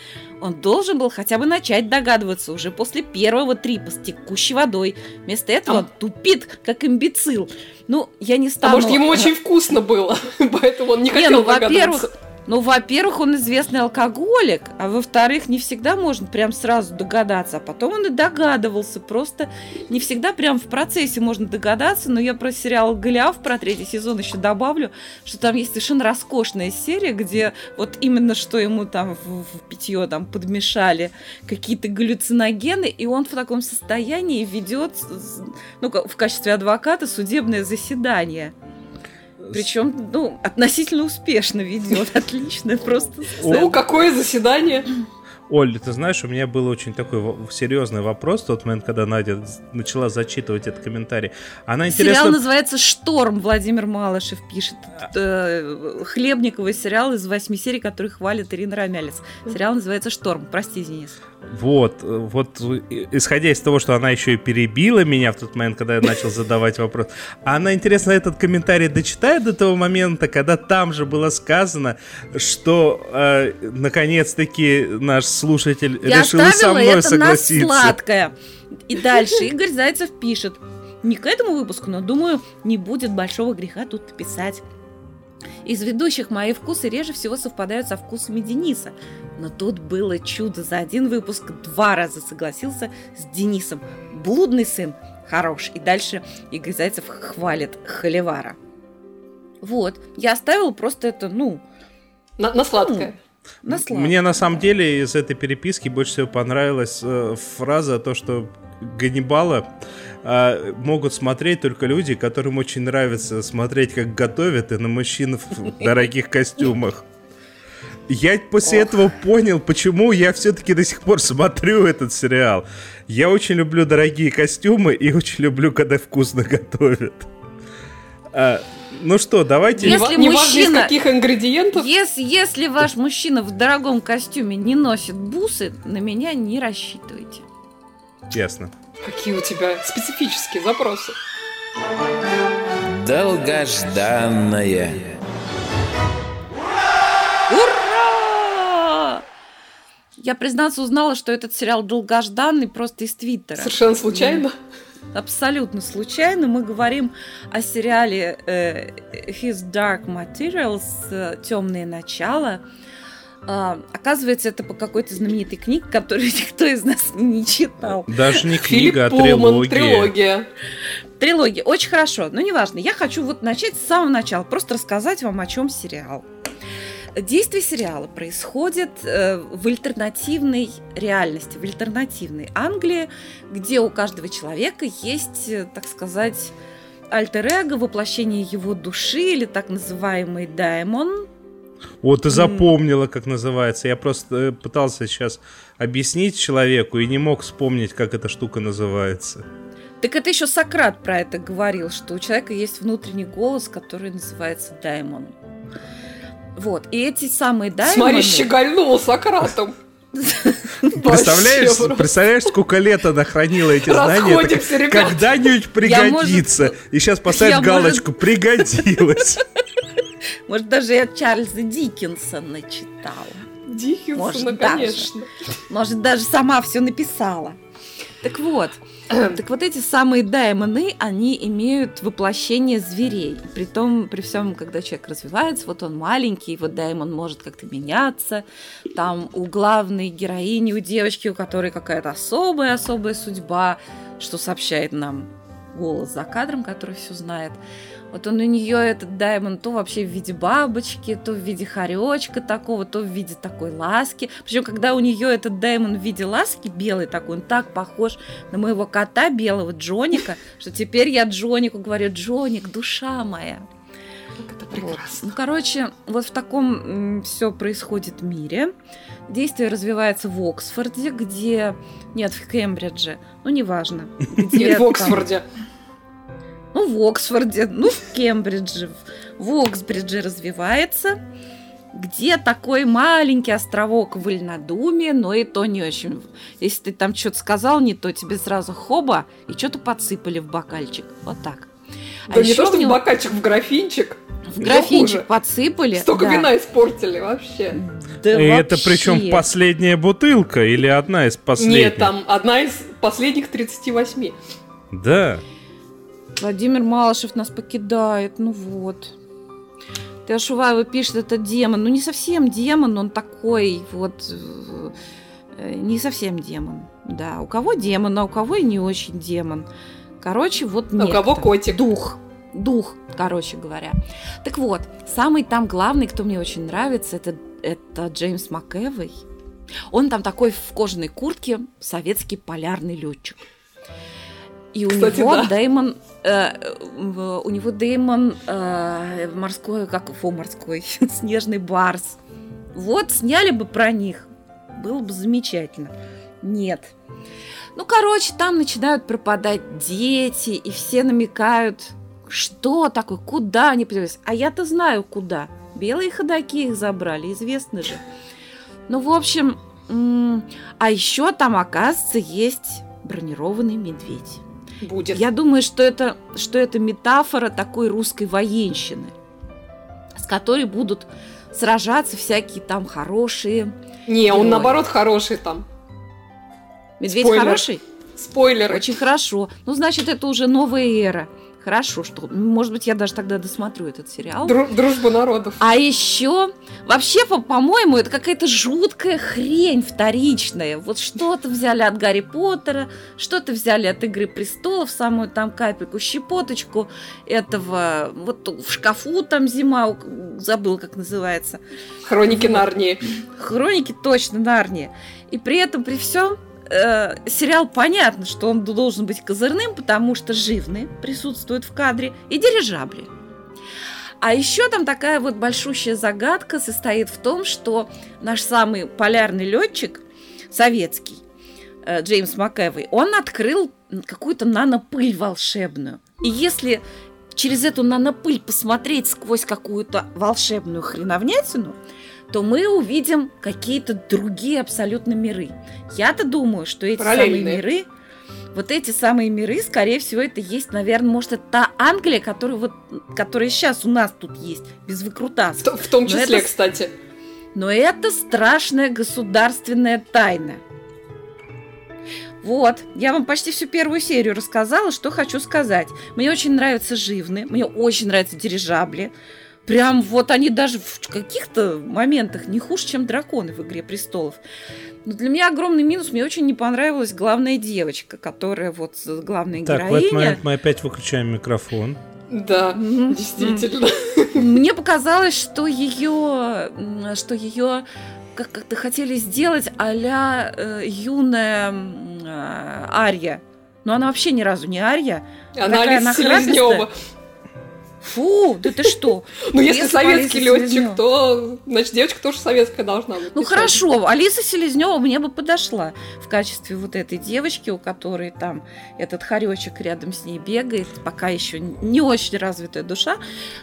Он должен был хотя бы начать догадываться уже после первого трипа с текущей водой. Вместо этого он тупит, как имбецил. Ну, я не стану... А может, ему очень вкусно было, поэтому он не хотел не, ну. Во-первых, ну, во-первых, он известный алкоголик, а во-вторых, не всегда можно прям сразу догадаться, а потом он и догадывался, просто не всегда прям в процессе можно догадаться, но я про сериал «Голиаф» про третий сезон еще добавлю, что там есть совершенно роскошная серия, где вот именно что ему там в, в питье там подмешали какие-то галлюциногены, и он в таком состоянии ведет, ну, в качестве адвоката судебное заседание. Причем, ну, относительно успешно ведет. Отлично, просто. Ну, какое заседание? Оль, ты знаешь, у меня был очень такой серьезный вопрос в тот момент, когда Надя начала зачитывать этот комментарий. Она интересно... Сериал называется «Шторм», Владимир Малышев пишет. Э, хлебниковый сериал из восьми серий, который хвалит Ирина Ромялец. Сериал называется «Шторм». Прости, Денис. Вот, вот, исходя из того, что она еще и перебила меня в тот момент, когда я начал задавать вопрос, она, интересно, этот комментарий дочитает до того момента, когда там же было сказано, что э, наконец-таки наш слушатель я решил со мной это согласиться. На сладкое. И дальше Игорь Зайцев пишет, не к этому выпуску, но думаю, не будет большого греха тут написать. Из ведущих мои вкусы реже всего совпадают со вкусами Дениса. Но тут было чудо. За один выпуск два раза согласился с Денисом. Блудный сын хорош. И дальше Игорь Зайцев хвалит Холивара. Вот. Я оставила просто это, ну... На, на сладкое. Ну, на. Мне на самом деле из этой переписки больше всего понравилась э, фраза, то, что Ганнибала а, могут смотреть только люди, которым очень нравится смотреть, как готовят, и на мужчин в дорогих костюмах. Я после Ох. этого понял, почему я все-таки до сих пор смотрю этот сериал. Я очень люблю дорогие костюмы и очень люблю, когда вкусно готовят. А, ну что, давайте... Если не мужчина, из каких ингредиентов. Если, если ваш мужчина в дорогом костюме не носит бусы, на меня не рассчитывайте. Ясно. Какие у тебя специфические запросы? Долгожданное. Ура! Я, признаться, узнала, что этот сериал долгожданный просто из Твиттера. Совершенно случайно? Абсолютно случайно. Мы говорим о сериале э, His Dark Materials э, Темные начала оказывается, это по какой-то знаменитой книге, которую никто из нас не читал. Даже не книга, а трилогия. трилогия. Трилогия. Очень хорошо, но неважно. Я хочу вот начать с самого начала, просто рассказать вам, о чем сериал. Действие сериала происходит э, в альтернативной реальности, в альтернативной Англии, где у каждого человека есть, э, так сказать, альтер-эго, воплощение его души или так называемый даймон, вот ты запомнила, как называется. Я просто э, пытался сейчас объяснить человеку и не мог вспомнить, как эта штука называется. Так это еще Сократ про это говорил, что у человека есть внутренний голос, который называется даймон. Вот. И эти самые даймоны... Смотри, щегольнул Сократом. Представляешь, представляешь, сколько лет она хранила эти знания? Когда-нибудь пригодится. И сейчас поставить галочку «Пригодилось». Может, даже я Чарльза Диккенсона читала. Диккенсона, Может, конечно. Даже, может, даже сама все написала. Так вот, так вот эти самые даймоны, они имеют воплощение зверей. При том, при всем, когда человек развивается, вот он маленький, вот даймон может как-то меняться. Там у главной героини, у девочки, у которой какая-то особая-особая судьба, что сообщает нам голос за кадром, который все знает. Вот он у нее этот даймонд то вообще в виде бабочки, то в виде хоречка такого, то в виде такой ласки. Причем, когда у нее этот даймонд в виде ласки белый такой, он так похож на моего кота белого Джоника, что теперь я Джонику говорю, Джоник, душа моя. Это прекрасно. Вот. Ну, короче, вот в таком все происходит мире. Действие развивается в Оксфорде, где... Нет, в Кембридже. Ну, неважно. Где Нет, в Оксфорде. Там ну, в Оксфорде, ну, в Кембридже, в Оксбридже развивается, где такой маленький островок в Вольнодуме, но и то не очень. Если ты там что-то сказал не то, тебе сразу хоба, и что-то подсыпали в бокальчик. Вот так. А да не то, что него... в бокальчик, в графинчик. В графинчик подсыпали. Столько да. вина испортили вообще. Да и это причем последняя бутылка или одна из последних? Нет, там одна из последних 38. Да. Владимир Малышев нас покидает, ну вот. Ты Ашуваева пишет, это демон. Ну, не совсем демон, он такой вот... Э, не совсем демон. Да, у кого демон, а у кого и не очень демон. Короче, вот некто. У кого котик. Дух. Дух, короче говоря. Так вот, самый там главный, кто мне очень нравится, это, это Джеймс МакЭвой. Он там такой в кожаной куртке, советский полярный летчик. И Кстати, у него да. Дэймон, э, у него Дэймон э, морской, как фу, морской, снежный барс. Вот, сняли бы про них. было бы замечательно. Нет. Ну, короче, там начинают пропадать дети, и все намекают, что такое, куда они подевались. А я-то знаю, куда. Белые ходаки их забрали, известно же. Ну, в общем, а еще там, оказывается, есть бронированный медведь. Будет. Я думаю, что это, что это метафора такой русской военщины, с которой будут сражаться всякие там хорошие. Не, герои. он наоборот хороший там. Медведь Спойлер. хороший? Спойлер. Очень хорошо. Ну, значит, это уже новая эра. Хорошо, что, может быть, я даже тогда досмотрю этот сериал. Дру- дружба народов. А еще, вообще, по- по-моему, это какая-то жуткая хрень вторичная. Вот что-то взяли от Гарри Поттера, что-то взяли от Игры престолов, самую там капельку, щепоточку этого, вот в шкафу там зима, забыл, как называется. Хроники вот. Нарнии. Хроники точно Нарнии. И при этом, при всем, э, сериал понятно, что он должен быть козырным, потому что живны присутствуют в кадре и дирижабли. А еще там такая вот большущая загадка состоит в том, что наш самый полярный летчик, советский, э, Джеймс МакЭвой, он открыл какую-то нанопыль волшебную. И если через эту нанопыль посмотреть сквозь какую-то волшебную хреновнятину, то мы увидим какие-то другие абсолютно миры. Я-то думаю, что эти самые миры, вот эти самые миры, скорее всего, это есть, наверное, может, это та Англия, которая вот, которая сейчас у нас тут есть, без выкрутасов. В, в том числе, это, кстати. Но это страшная государственная тайна. Вот, я вам почти всю первую серию рассказала, что хочу сказать. Мне очень нравятся живны, мне очень нравятся дирижабли. Прям вот они даже в каких-то моментах не хуже, чем драконы в «Игре престолов». Но для меня огромный минус. Мне очень не понравилась главная девочка, которая вот главная так, героиня. Так, в этот момент мы опять выключаем микрофон. Да, mm-hmm. действительно. Мне показалось, что ее, что ее как- как-то хотели сделать а-ля э, юная э, Ария. Но она вообще ни разу не Ария. Она Алиса Селезнева. Фу, да ты что? Ну, если советский летчик, то, значит, девочка тоже советская должна быть. Ну, хорошо, Алиса Селезнева мне бы подошла в качестве вот этой девочки, у которой там этот хоречек рядом с ней бегает, пока еще не очень развитая душа.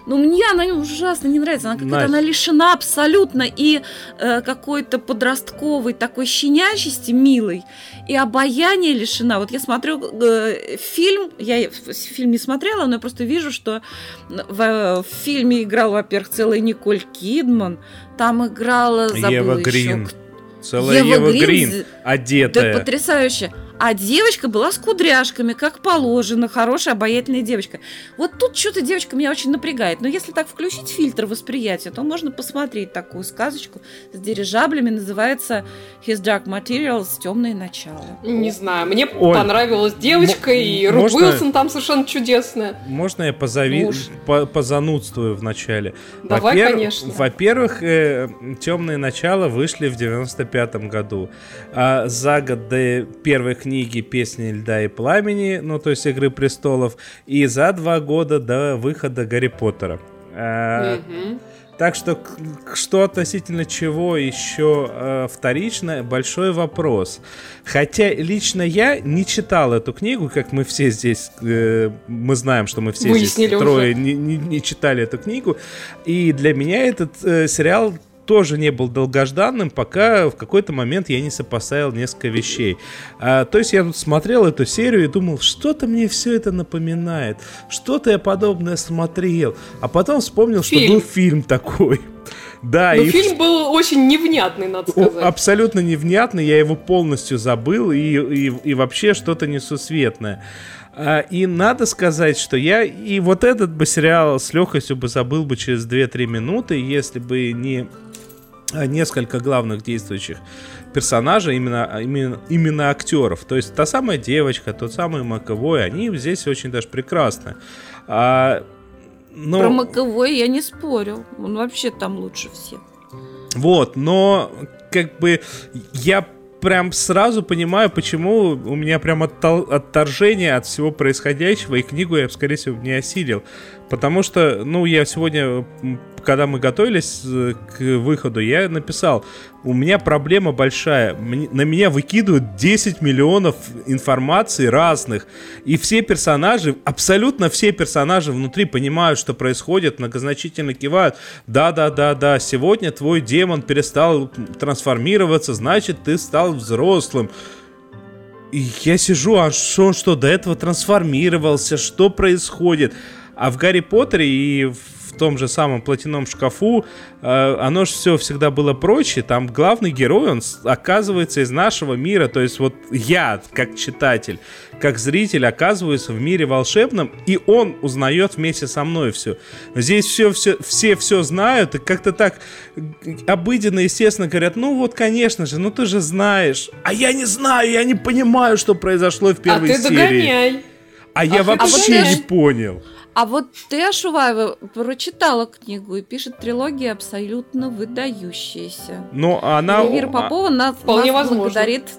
Но мне она ужасно не нравится. Она какая-то, она лишена абсолютно и э, какой-то подростковой такой щенячести милой, и обаяния лишена. Вот я смотрю э, фильм, я фильм не смотрела, но я просто вижу, что в, в фильме играл, во-первых, целая Николь Кидман, там играла, забыла Ева еще, Грин. Целая Ева, Ева Грин, Грин одетая. Да, потрясающе. А девочка была с кудряшками, как положено, хорошая, обаятельная девочка. Вот тут что-то девочка меня очень напрягает. Но если так включить фильтр восприятия, то можно посмотреть такую сказочку с дирижаблями. Называется His Dark Materials Темное начало. Не знаю, мне Оль, понравилась девочка, и Рут Уилсон там совершенно чудесная. Можно я позови... Ну по позанудствую в начале? Давай, Во-пер... конечно. Во-первых, э, Темные начала вышли в 95-м году. А за год до первой книги книги «Песни льда и пламени», ну, то есть «Игры престолов», и за два года до выхода Гарри Поттера. Mm-hmm. Так что что относительно чего еще э, вторично, большой вопрос. Хотя лично я не читал эту книгу, как мы все здесь, э, мы знаем, что мы все Выяснили здесь трое не, не, не читали эту книгу. И для меня этот э, сериал тоже не был долгожданным, пока в какой-то момент я не сопоставил несколько вещей. А, то есть я тут смотрел эту серию и думал, что-то мне все это напоминает, что-то я подобное смотрел, а потом вспомнил, фильм. что был фильм такой. Да, Но и фильм был очень невнятный, надо сказать. Абсолютно невнятный, я его полностью забыл и, и, и вообще что-то несусветное. А, и надо сказать, что я и вот этот бы сериал с легкостью бы забыл бы через 2-3 минуты, если бы не Э, несколько главных действующих персонажей, именно, а, именно, именно актеров. То есть та самая девочка, тот самый Маковой, они здесь очень даже прекрасны. А, но... Про Маковой я не спорю. Он вообще там лучше всех. Вот, но как бы я прям сразу понимаю, почему у меня прям отторжение от всего происходящего, и книгу я, скорее всего, не осилил. Потому что, ну, я сегодня, когда мы готовились э, к выходу, я написал, у меня проблема большая. На меня выкидывают 10 миллионов информации разных. И все персонажи, абсолютно все персонажи внутри понимают, что происходит, многозначительно кивают. Да-да-да-да, сегодня твой демон перестал трансформироваться, значит, ты стал взрослым. И я сижу, а что он что, до этого трансформировался? Что происходит? А в Гарри Поттере и в том же самом платяном шкафу, э, оно же все всегда было проще. Там главный герой, он оказывается из нашего мира. То есть вот я, как читатель, как зритель, оказываюсь в мире волшебном, и он узнает вместе со мной все. Здесь все, все, все все знают, и как-то так обыденно, естественно, говорят, ну вот, конечно же, ну ты же знаешь. А я не знаю, я не понимаю, что произошло в первой а ты серии. Догоняй. А, а я вообще не понял. А вот ты, Шуваева, прочитала книгу и пишет трилогия абсолютно выдающаяся. Но она... Эльвира Попова нас, Вполне нас благодарит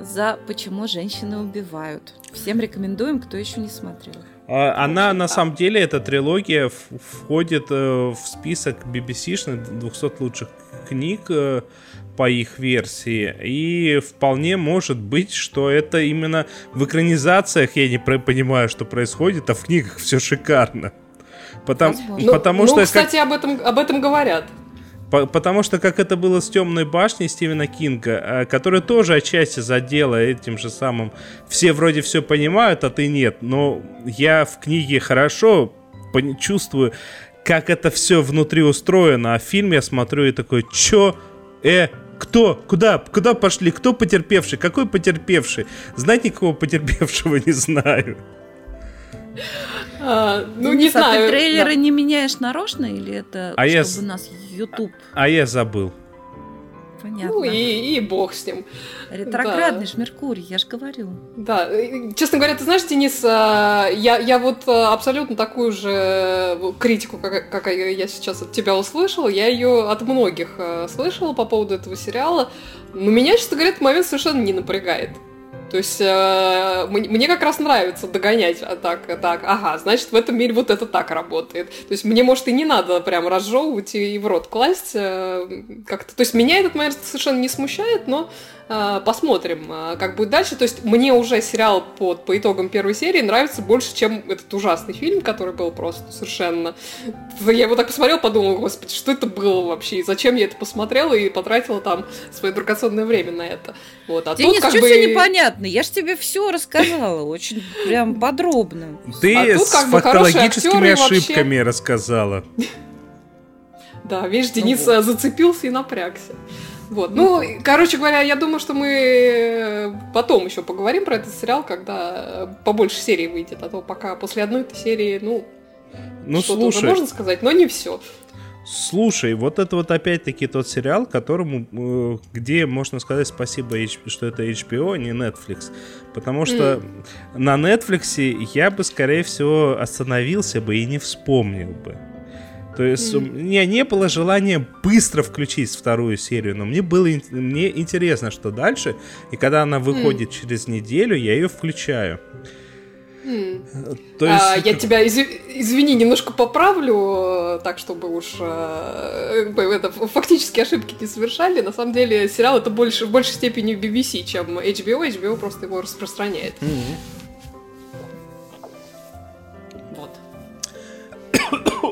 за «Почему женщины убивают». Всем рекомендуем, кто еще не смотрел. А, она, на самом деле, эта трилогия входит э, в список BBC-шных 200 лучших книг э, по их версии. И вполне может быть, что это именно в экранизациях я не понимаю, что происходит, а в книгах все шикарно. Потому, ну, потому ну, что, кстати, как... об, этом, об этом говорят. По, потому что, как это было с «Темной башней» Стивена Кинга, э, которая тоже отчасти задела этим же самым. Все вроде все понимают, а ты нет. Но я в книге хорошо чувствую, как это все внутри устроено. А в фильме я смотрю и такой, чё? Э, кто? Куда? Куда пошли? Кто потерпевший? Какой потерпевший? Знать никакого потерпевшего не знаю. А, ну, не знаю. А ты трейлеры да. не меняешь нарочно или это а чтобы я... нас YouTube? А я забыл. Понятно. Ну и, и бог с ним. Ретроградный да. Меркурий, я же говорю. Да, честно говоря, ты знаешь, Денис, а, я, я вот а, абсолютно такую же критику, как, как я сейчас от тебя услышала, я ее от многих слышала по поводу этого сериала, но меня, честно говоря, этот момент совершенно не напрягает. То есть э, мне как раз нравится догонять а так, так, ага, значит, в этом мире вот это так работает. То есть мне, может, и не надо прям разжевывать и в рот класть э, как-то. То есть меня этот момент совершенно не смущает, но а, посмотрим, а, как будет дальше. То есть мне уже сериал под, по итогам первой серии нравится больше, чем этот ужасный фильм, который был просто совершенно... Я его так посмотрел, подумал, господи, что это было вообще? И зачем я это посмотрела и потратила там свое драгоценное время на это? Вот. А Денис, тут, как что бы... все непонятно? Я же тебе все рассказала, очень прям подробно. Ты а тут, как с фактологическими ошибками вообще... рассказала. Да, видишь, Денис ну, вот. зацепился и напрягся. Вот. Ну, короче говоря, я думаю, что мы э, потом еще поговорим про этот сериал, когда побольше серий выйдет. А то пока после одной этой серии, ну, ну что-то слушай, уже можно сказать, но не все. Слушай, вот это вот опять-таки тот сериал, которому, э, где можно сказать спасибо, что это HBO, а не Netflix. Потому что mm. на Netflix я бы, скорее всего, остановился бы и не вспомнил бы. То есть mm. у меня не было желания быстро включить вторую серию, но мне было мне интересно, что дальше. И когда она выходит mm. через неделю, я ее включаю. Mm. То есть... а, я тебя из... извини, немножко поправлю, так чтобы уж э, это, фактически ошибки не совершали. На самом деле сериал это больше в большей степени BBC, чем HBO. HBO просто его распространяет. Mm-hmm. Вот.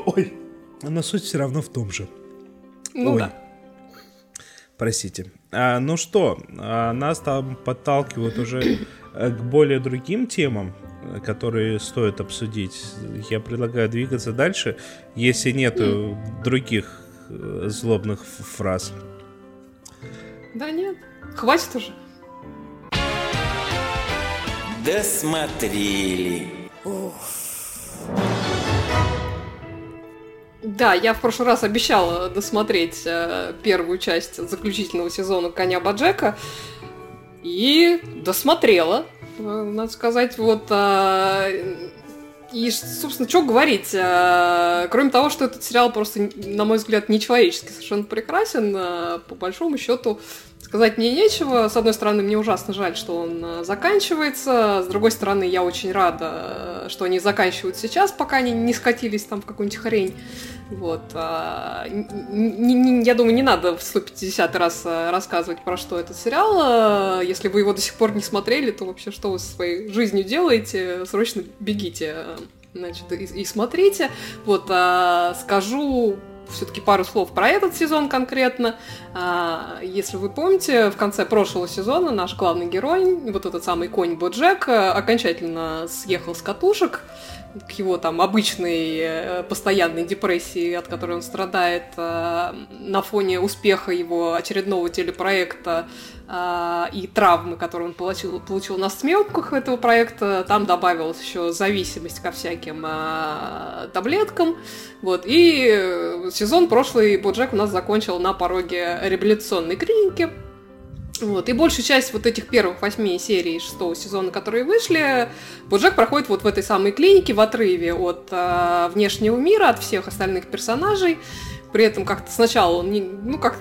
Но суть все равно в том же. Ну Ой. да. Простите. А, ну что, а нас там подталкивают уже э, к более другим темам, которые стоит обсудить. Я предлагаю двигаться дальше, если нет mm. других э, злобных фраз. Да нет, хватит уже. Досмотрели. Ух. Да, я в прошлый раз обещала досмотреть э, первую часть заключительного сезона «Коня Баджека». И досмотрела, э, надо сказать, вот... Э, и, собственно, что говорить? Кроме того, что этот сериал просто, на мой взгляд, нечеловечески совершенно прекрасен, по большому счету, сказать мне нечего. С одной стороны, мне ужасно жаль, что он э, заканчивается. С другой стороны, я очень рада, что они заканчивают сейчас, пока они не скатились там в какую-нибудь хрень. Вот. А, я думаю, не надо в 150 раз а, рассказывать, про что этот сериал. Если вы его до сих пор не смотрели, то вообще что вы со своей жизнью делаете? Срочно бегите значит, и, и смотрите. Вот, а, скажу все-таки пару слов про этот сезон конкретно. А, если вы помните, в конце прошлого сезона наш главный герой, вот этот самый конь Боджек, окончательно съехал с катушек к его там обычной э, постоянной депрессии, от которой он страдает, э, на фоне успеха его очередного телепроекта э, и травмы, которые он получил, получил на съемках этого проекта, там добавилась еще зависимость ко всяким таблеткам. Вот. И сезон прошлый Боджек у нас закончил на пороге реабилитационной клиники, вот. И большую часть вот этих первых восьми серий шестого сезона, которые вышли, Боджек проходит вот в этой самой клинике в отрыве от э, внешнего мира, от всех остальных персонажей. При этом как-то сначала он не, ну, как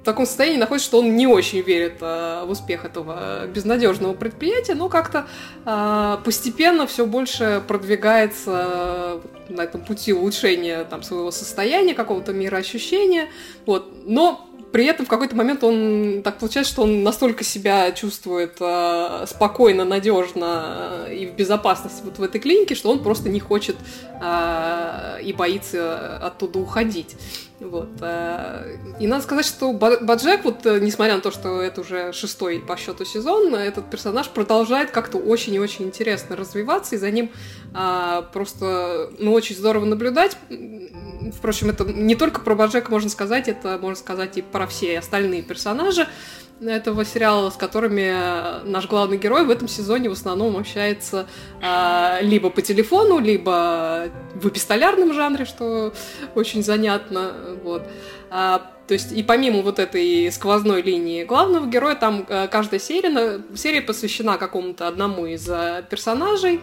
в таком состоянии находится, что он не очень верит э, в успех этого безнадежного предприятия, но как-то э, постепенно все больше продвигается на этом пути улучшения там, своего состояния, какого-то мироощущения. Вот. Но при этом в какой-то момент он так получается, что он настолько себя чувствует э, спокойно, надежно э, и в безопасности вот в этой клинике, что он просто не хочет э, и боится оттуда уходить. Вот. Э, и надо сказать, что Баджек, вот э, несмотря на то, что это уже шестой по счету сезон, этот персонаж продолжает как-то очень и очень интересно развиваться, и за ним а, просто ну, очень здорово наблюдать. Впрочем, это не только про Баджека можно сказать, это можно сказать и про все остальные персонажи этого сериала, с которыми наш главный герой в этом сезоне в основном общается а, либо по телефону, либо в эпистолярном жанре, что очень занятно. Вот. А, то есть и помимо вот этой сквозной линии главного героя, там а, каждая серия, серия посвящена какому-то одному из а, персонажей,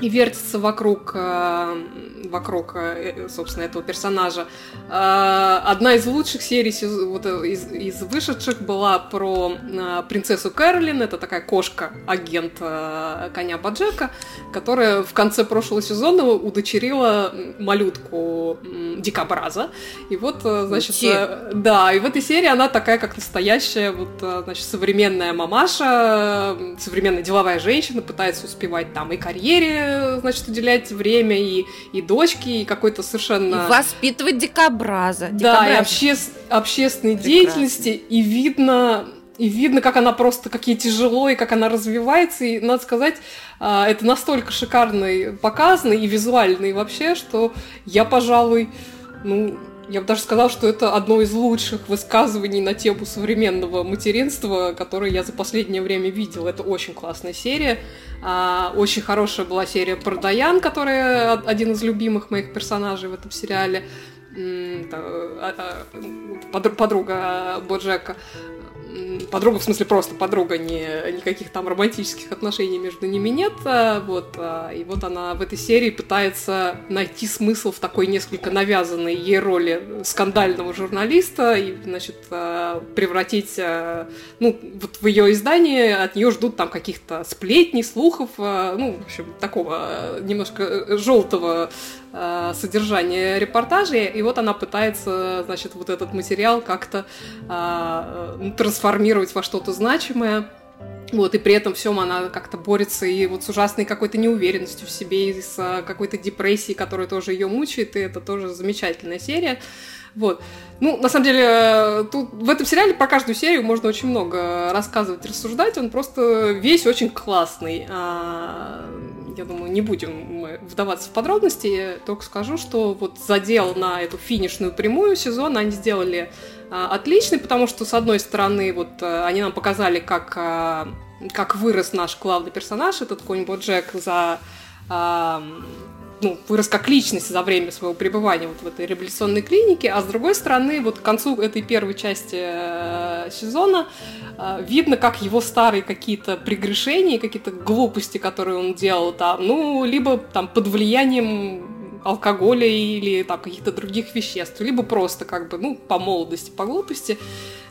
и вертится вокруг, э, вокруг, э, собственно, этого персонажа. Э, одна из лучших серий вот, из, из вышедших была про принцессу Кэролин. Это такая кошка-агент коня Баджека, которая в конце прошлого сезона удочерила малютку Дикобраза. И вот, значит, да, и в этой серии она такая, как настоящая, вот, значит, современная мамаша, современная деловая женщина, пытается успевать там и карьере значит, уделять время и, и дочке, и какой-то совершенно... И воспитывать дикобраза. Да, и обще... общественной Прекрасно. деятельности, и видно и видно, как она просто, как ей тяжело, и как она развивается. И, надо сказать, а, это настолько шикарно показано и визуально, и вообще, что я, пожалуй, ну, я бы даже сказала, что это одно из лучших высказываний на тему современного материнства, которое я за последнее время видела. Это очень классная серия. А, очень хорошая была серия про Даян, которая один из любимых моих персонажей в этом сериале. А, а, подруга Боджека подруга, в смысле просто подруга, не, никаких там романтических отношений между ними нет, а, вот, а, и вот она в этой серии пытается найти смысл в такой несколько навязанной ей роли скандального журналиста и, значит, а, превратить, ну, вот в ее издании от нее ждут там каких-то сплетней, слухов, ну, в общем, такого немножко желтого содержания репортажей, и вот она пытается, значит, вот этот материал как-то э, трансформировать во что-то значимое. Вот, и при этом всем она как-то борется и вот с ужасной какой-то неуверенностью в себе, и с а, какой-то депрессией, которая тоже ее мучает, и это тоже замечательная серия. Вот. Ну, на самом деле, тут в этом сериале про каждую серию можно очень много рассказывать, рассуждать. Он просто весь очень классный. А, я думаю, не будем мы вдаваться в подробности. Только скажу, что вот задел на эту финишную прямую сезон они сделали а, отличный, потому что, с одной стороны, вот а, они нам показали, как, а, как вырос наш главный персонаж, этот конь Боджек, за ну, вырос как личность за время своего пребывания вот в этой реабилитационной клинике, а с другой стороны, вот к концу этой первой части э, сезона э, видно, как его старые какие-то прегрешения, какие-то глупости, которые он делал там, ну, либо там под влиянием алкоголя или там каких-то других веществ, либо просто как бы, ну, по молодости, по глупости.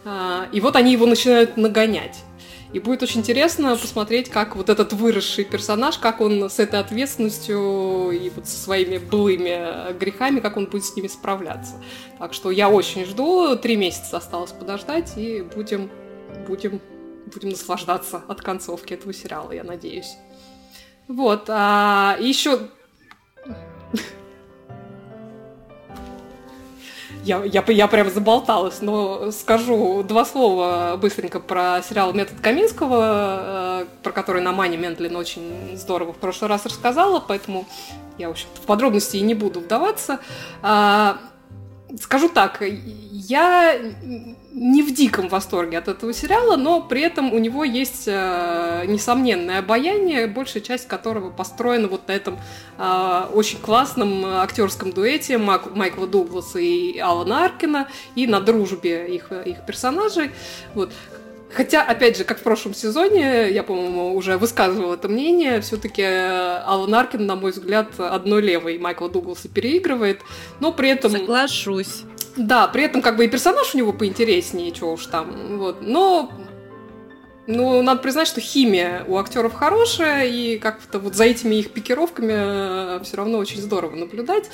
А, и вот они его начинают нагонять. И будет очень интересно посмотреть, как вот этот выросший персонаж, как он с этой ответственностью и вот со своими былыми грехами, как он будет с ними справляться. Так что я очень жду, три месяца осталось подождать, и будем, будем, будем наслаждаться от концовки этого сериала, я надеюсь. Вот, а еще я, я, я прям заболталась, но скажу два слова быстренько про сериал «Метод Каминского», э, про который на Мане Ментлин очень здорово в прошлый раз рассказала, поэтому я, в общем в подробности и не буду вдаваться. А, скажу так, я не в диком восторге от этого сериала, но при этом у него есть э, несомненное обаяние, большая часть которого построена вот на этом э, очень классном актерском дуэте Мак, Майкла Дугласа и Алана Аркина и на дружбе их, их персонажей. Вот. Хотя, опять же, как в прошлом сезоне, я, по-моему, уже высказывала это мнение, все-таки Алан Аркин, на мой взгляд, одной левой Майкла Дугласа переигрывает, но при этом... Соглашусь. Да, при этом как бы и персонаж у него поинтереснее, чего уж там. Вот. Но ну, надо признать, что химия у актеров хорошая, и как-то вот за этими их пикировками э, все равно очень здорово наблюдать,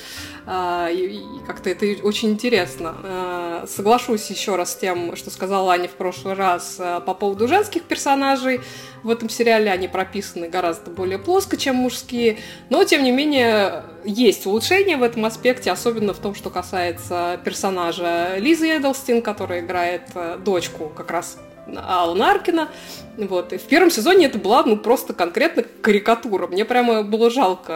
а, и как-то это очень интересно. А, соглашусь еще раз с тем, что сказала Аня в прошлый раз э, по поводу женских персонажей. В этом сериале они прописаны гораздо более плоско, чем мужские, но, тем не менее, есть улучшения в этом аспекте, особенно в том, что касается персонажа Лизы Эдлстин, которая играет э, дочку как раз Алана Аркина. Вот. И в первом сезоне это была ну, просто конкретно карикатура. Мне прямо было жалко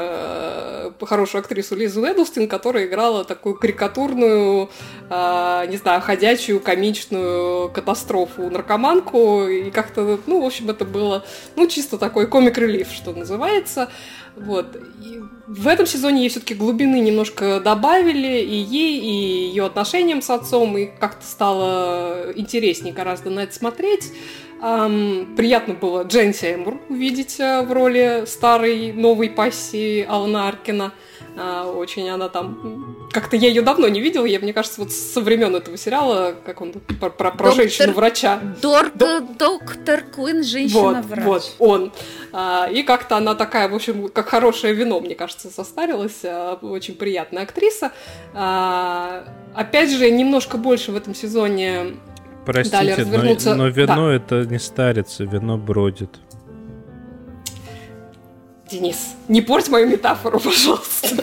э, хорошую актрису Лизу Эдлстин, которая играла такую карикатурную, э, не знаю, ходячую комичную катастрофу наркоманку. И как-то, ну, в общем, это было, ну, чисто такой комик-релиф, что называется. Вот. И в этом сезоне ей все-таки глубины немножко добавили и ей, и ее отношениям с отцом, и как-то стало интереснее гораздо на это смотреть. Эм, приятно было Джен Сеймур увидеть э, в роли старой новой пассии Алана Аркина. А, очень она там... Как-то я ее давно не видела, я, мне кажется, вот со времен этого сериала, как он про, про, про женщину-врача. Дор- доктор Куин, женщина-врач. Вот, вот, он. А, и как-то она такая, в общем, как хорошее вино, мне кажется, состарилась. А, очень приятная актриса. А, опять же, немножко больше в этом сезоне Простите, но, но вино да. это не старится, вино бродит. Денис, не порть мою метафору, пожалуйста.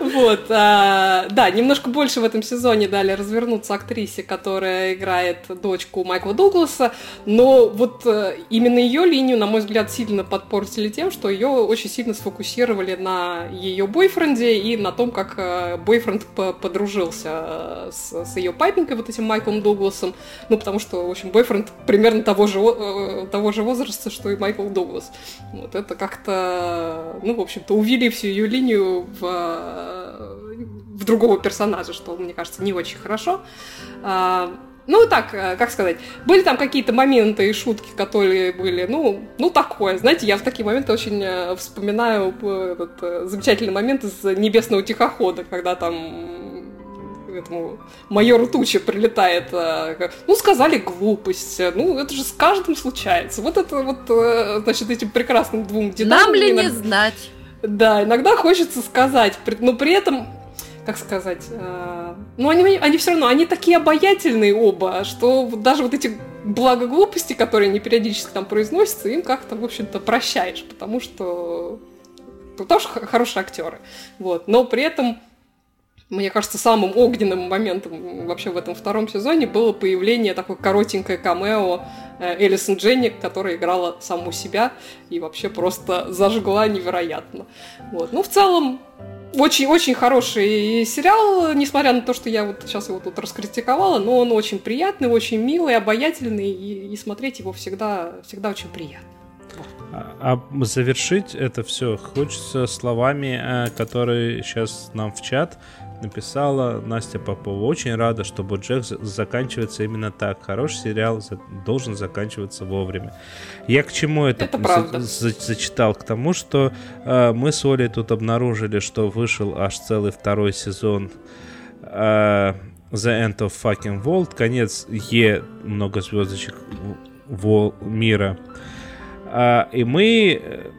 Вот, а, да, немножко больше в этом сезоне дали развернуться актрисе, которая играет дочку Майкла Дугласа, но вот а, именно ее линию, на мой взгляд, сильно подпортили тем, что ее очень сильно сфокусировали на ее бойфренде и на том, как а, бойфренд подружился а, с, с ее пайпинкой, вот этим Майклом Дугласом, ну, потому что, в общем, бойфренд примерно того же, э, того же возраста, что и Майкл Дуглас. Вот это как-то, ну, в общем-то, увели всю ее линию в в другого персонажа, что, мне кажется, не очень хорошо. А, ну, так, э, как сказать, были там какие-то моменты и шутки, которые были, ну, ну такое. Знаете, я в такие моменты очень э, вспоминаю э, этот замечательный момент из «Небесного тихохода», когда там этому майору Тучи прилетает, ну, сказали глупость, ну, это же с каждым случается. Вот это вот, значит, этим прекрасным двум динамикам. Нам ли не знать? Да, иногда хочется сказать, но при этом, как сказать, э, ну они, они все равно, они такие обаятельные оба, что даже вот эти благоглупости, которые они периодически там произносятся, им как-то, в общем-то, прощаешь, потому что ну, тоже хорошие актеры. Вот. Но при этом мне кажется, самым огненным моментом вообще в этом втором сезоне было появление такой коротенькой камео э, Элисон Дженни, которая играла саму себя и вообще просто зажгла невероятно. Вот. Ну, в целом, очень-очень хороший сериал, несмотря на то, что я вот сейчас его тут раскритиковала, но он очень приятный, очень милый, обаятельный, и, и смотреть его всегда, всегда очень приятно. А, а завершить это все хочется словами, э, которые сейчас нам в чат написала Настя Попова. Очень рада, что Боджек заканчивается именно так. Хороший сериал должен заканчиваться вовремя. Я к чему это, это за зачитал? К тому, что э, мы с Олей тут обнаружили, что вышел аж целый второй сезон э, The End of Fucking World, конец Е много звездочек мира. А, и мы э,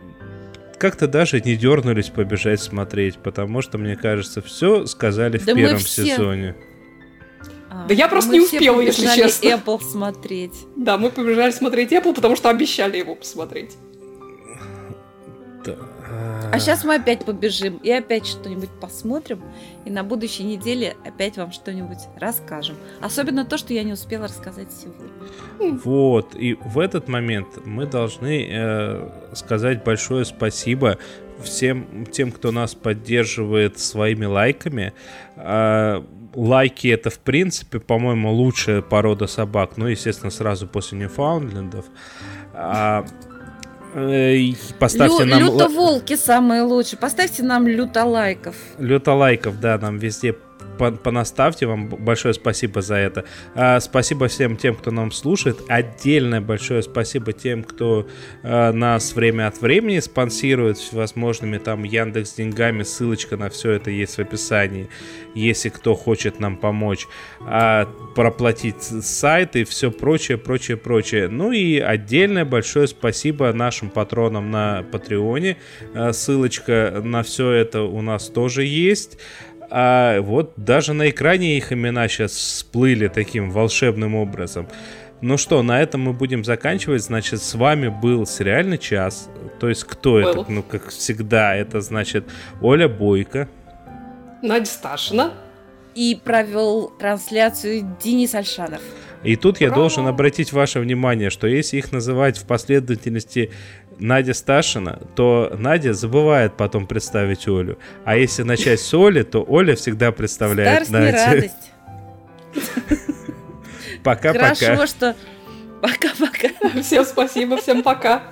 как-то даже не дернулись побежать смотреть, потому что, мне кажется, все сказали в да первом все... сезоне. А, да я просто не успела, если честно. Apple смотреть. Да, мы побежали смотреть Apple, потому что обещали его посмотреть. А сейчас мы опять побежим и опять что-нибудь посмотрим. И на будущей неделе опять вам что-нибудь расскажем. Особенно то, что я не успела рассказать сегодня. Вот. И в этот момент мы должны э, сказать большое спасибо всем тем, кто нас поддерживает своими лайками. Э, лайки это, в принципе, по-моему, лучшая порода собак. Ну, естественно, сразу после Ньюфаундлендов. А, Поставьте Лю, нам... Лютоволки самые лучшие. Поставьте нам лютолайков. Лютолайков, да, нам везде понаставьте. Вам большое спасибо за это. А, спасибо всем тем, кто нам слушает. Отдельное большое спасибо тем, кто а, нас время от времени спонсирует возможными там Яндекс деньгами. Ссылочка на все это есть в описании. Если кто хочет нам помочь а, проплатить сайт и все прочее, прочее, прочее. Ну и отдельное большое спасибо нашим патронам на Патреоне. Ссылочка на все это у нас тоже есть. А вот даже на экране их имена сейчас всплыли таким волшебным образом. Ну что, на этом мы будем заканчивать. Значит, с вами был сериальный час. То есть, кто был. это? Ну, как всегда, это значит Оля Бойко. Надя Сташина. И провел трансляцию Денис Альшанов. И тут я должен обратить ваше внимание, что если их называть в последовательности Надя Сташина, то Надя забывает потом представить Олю. А если начать с Оли, то Оля всегда представляет Старость Надю. радость. Пока-пока. Хорошо, что... Пока-пока. Всем спасибо, всем пока.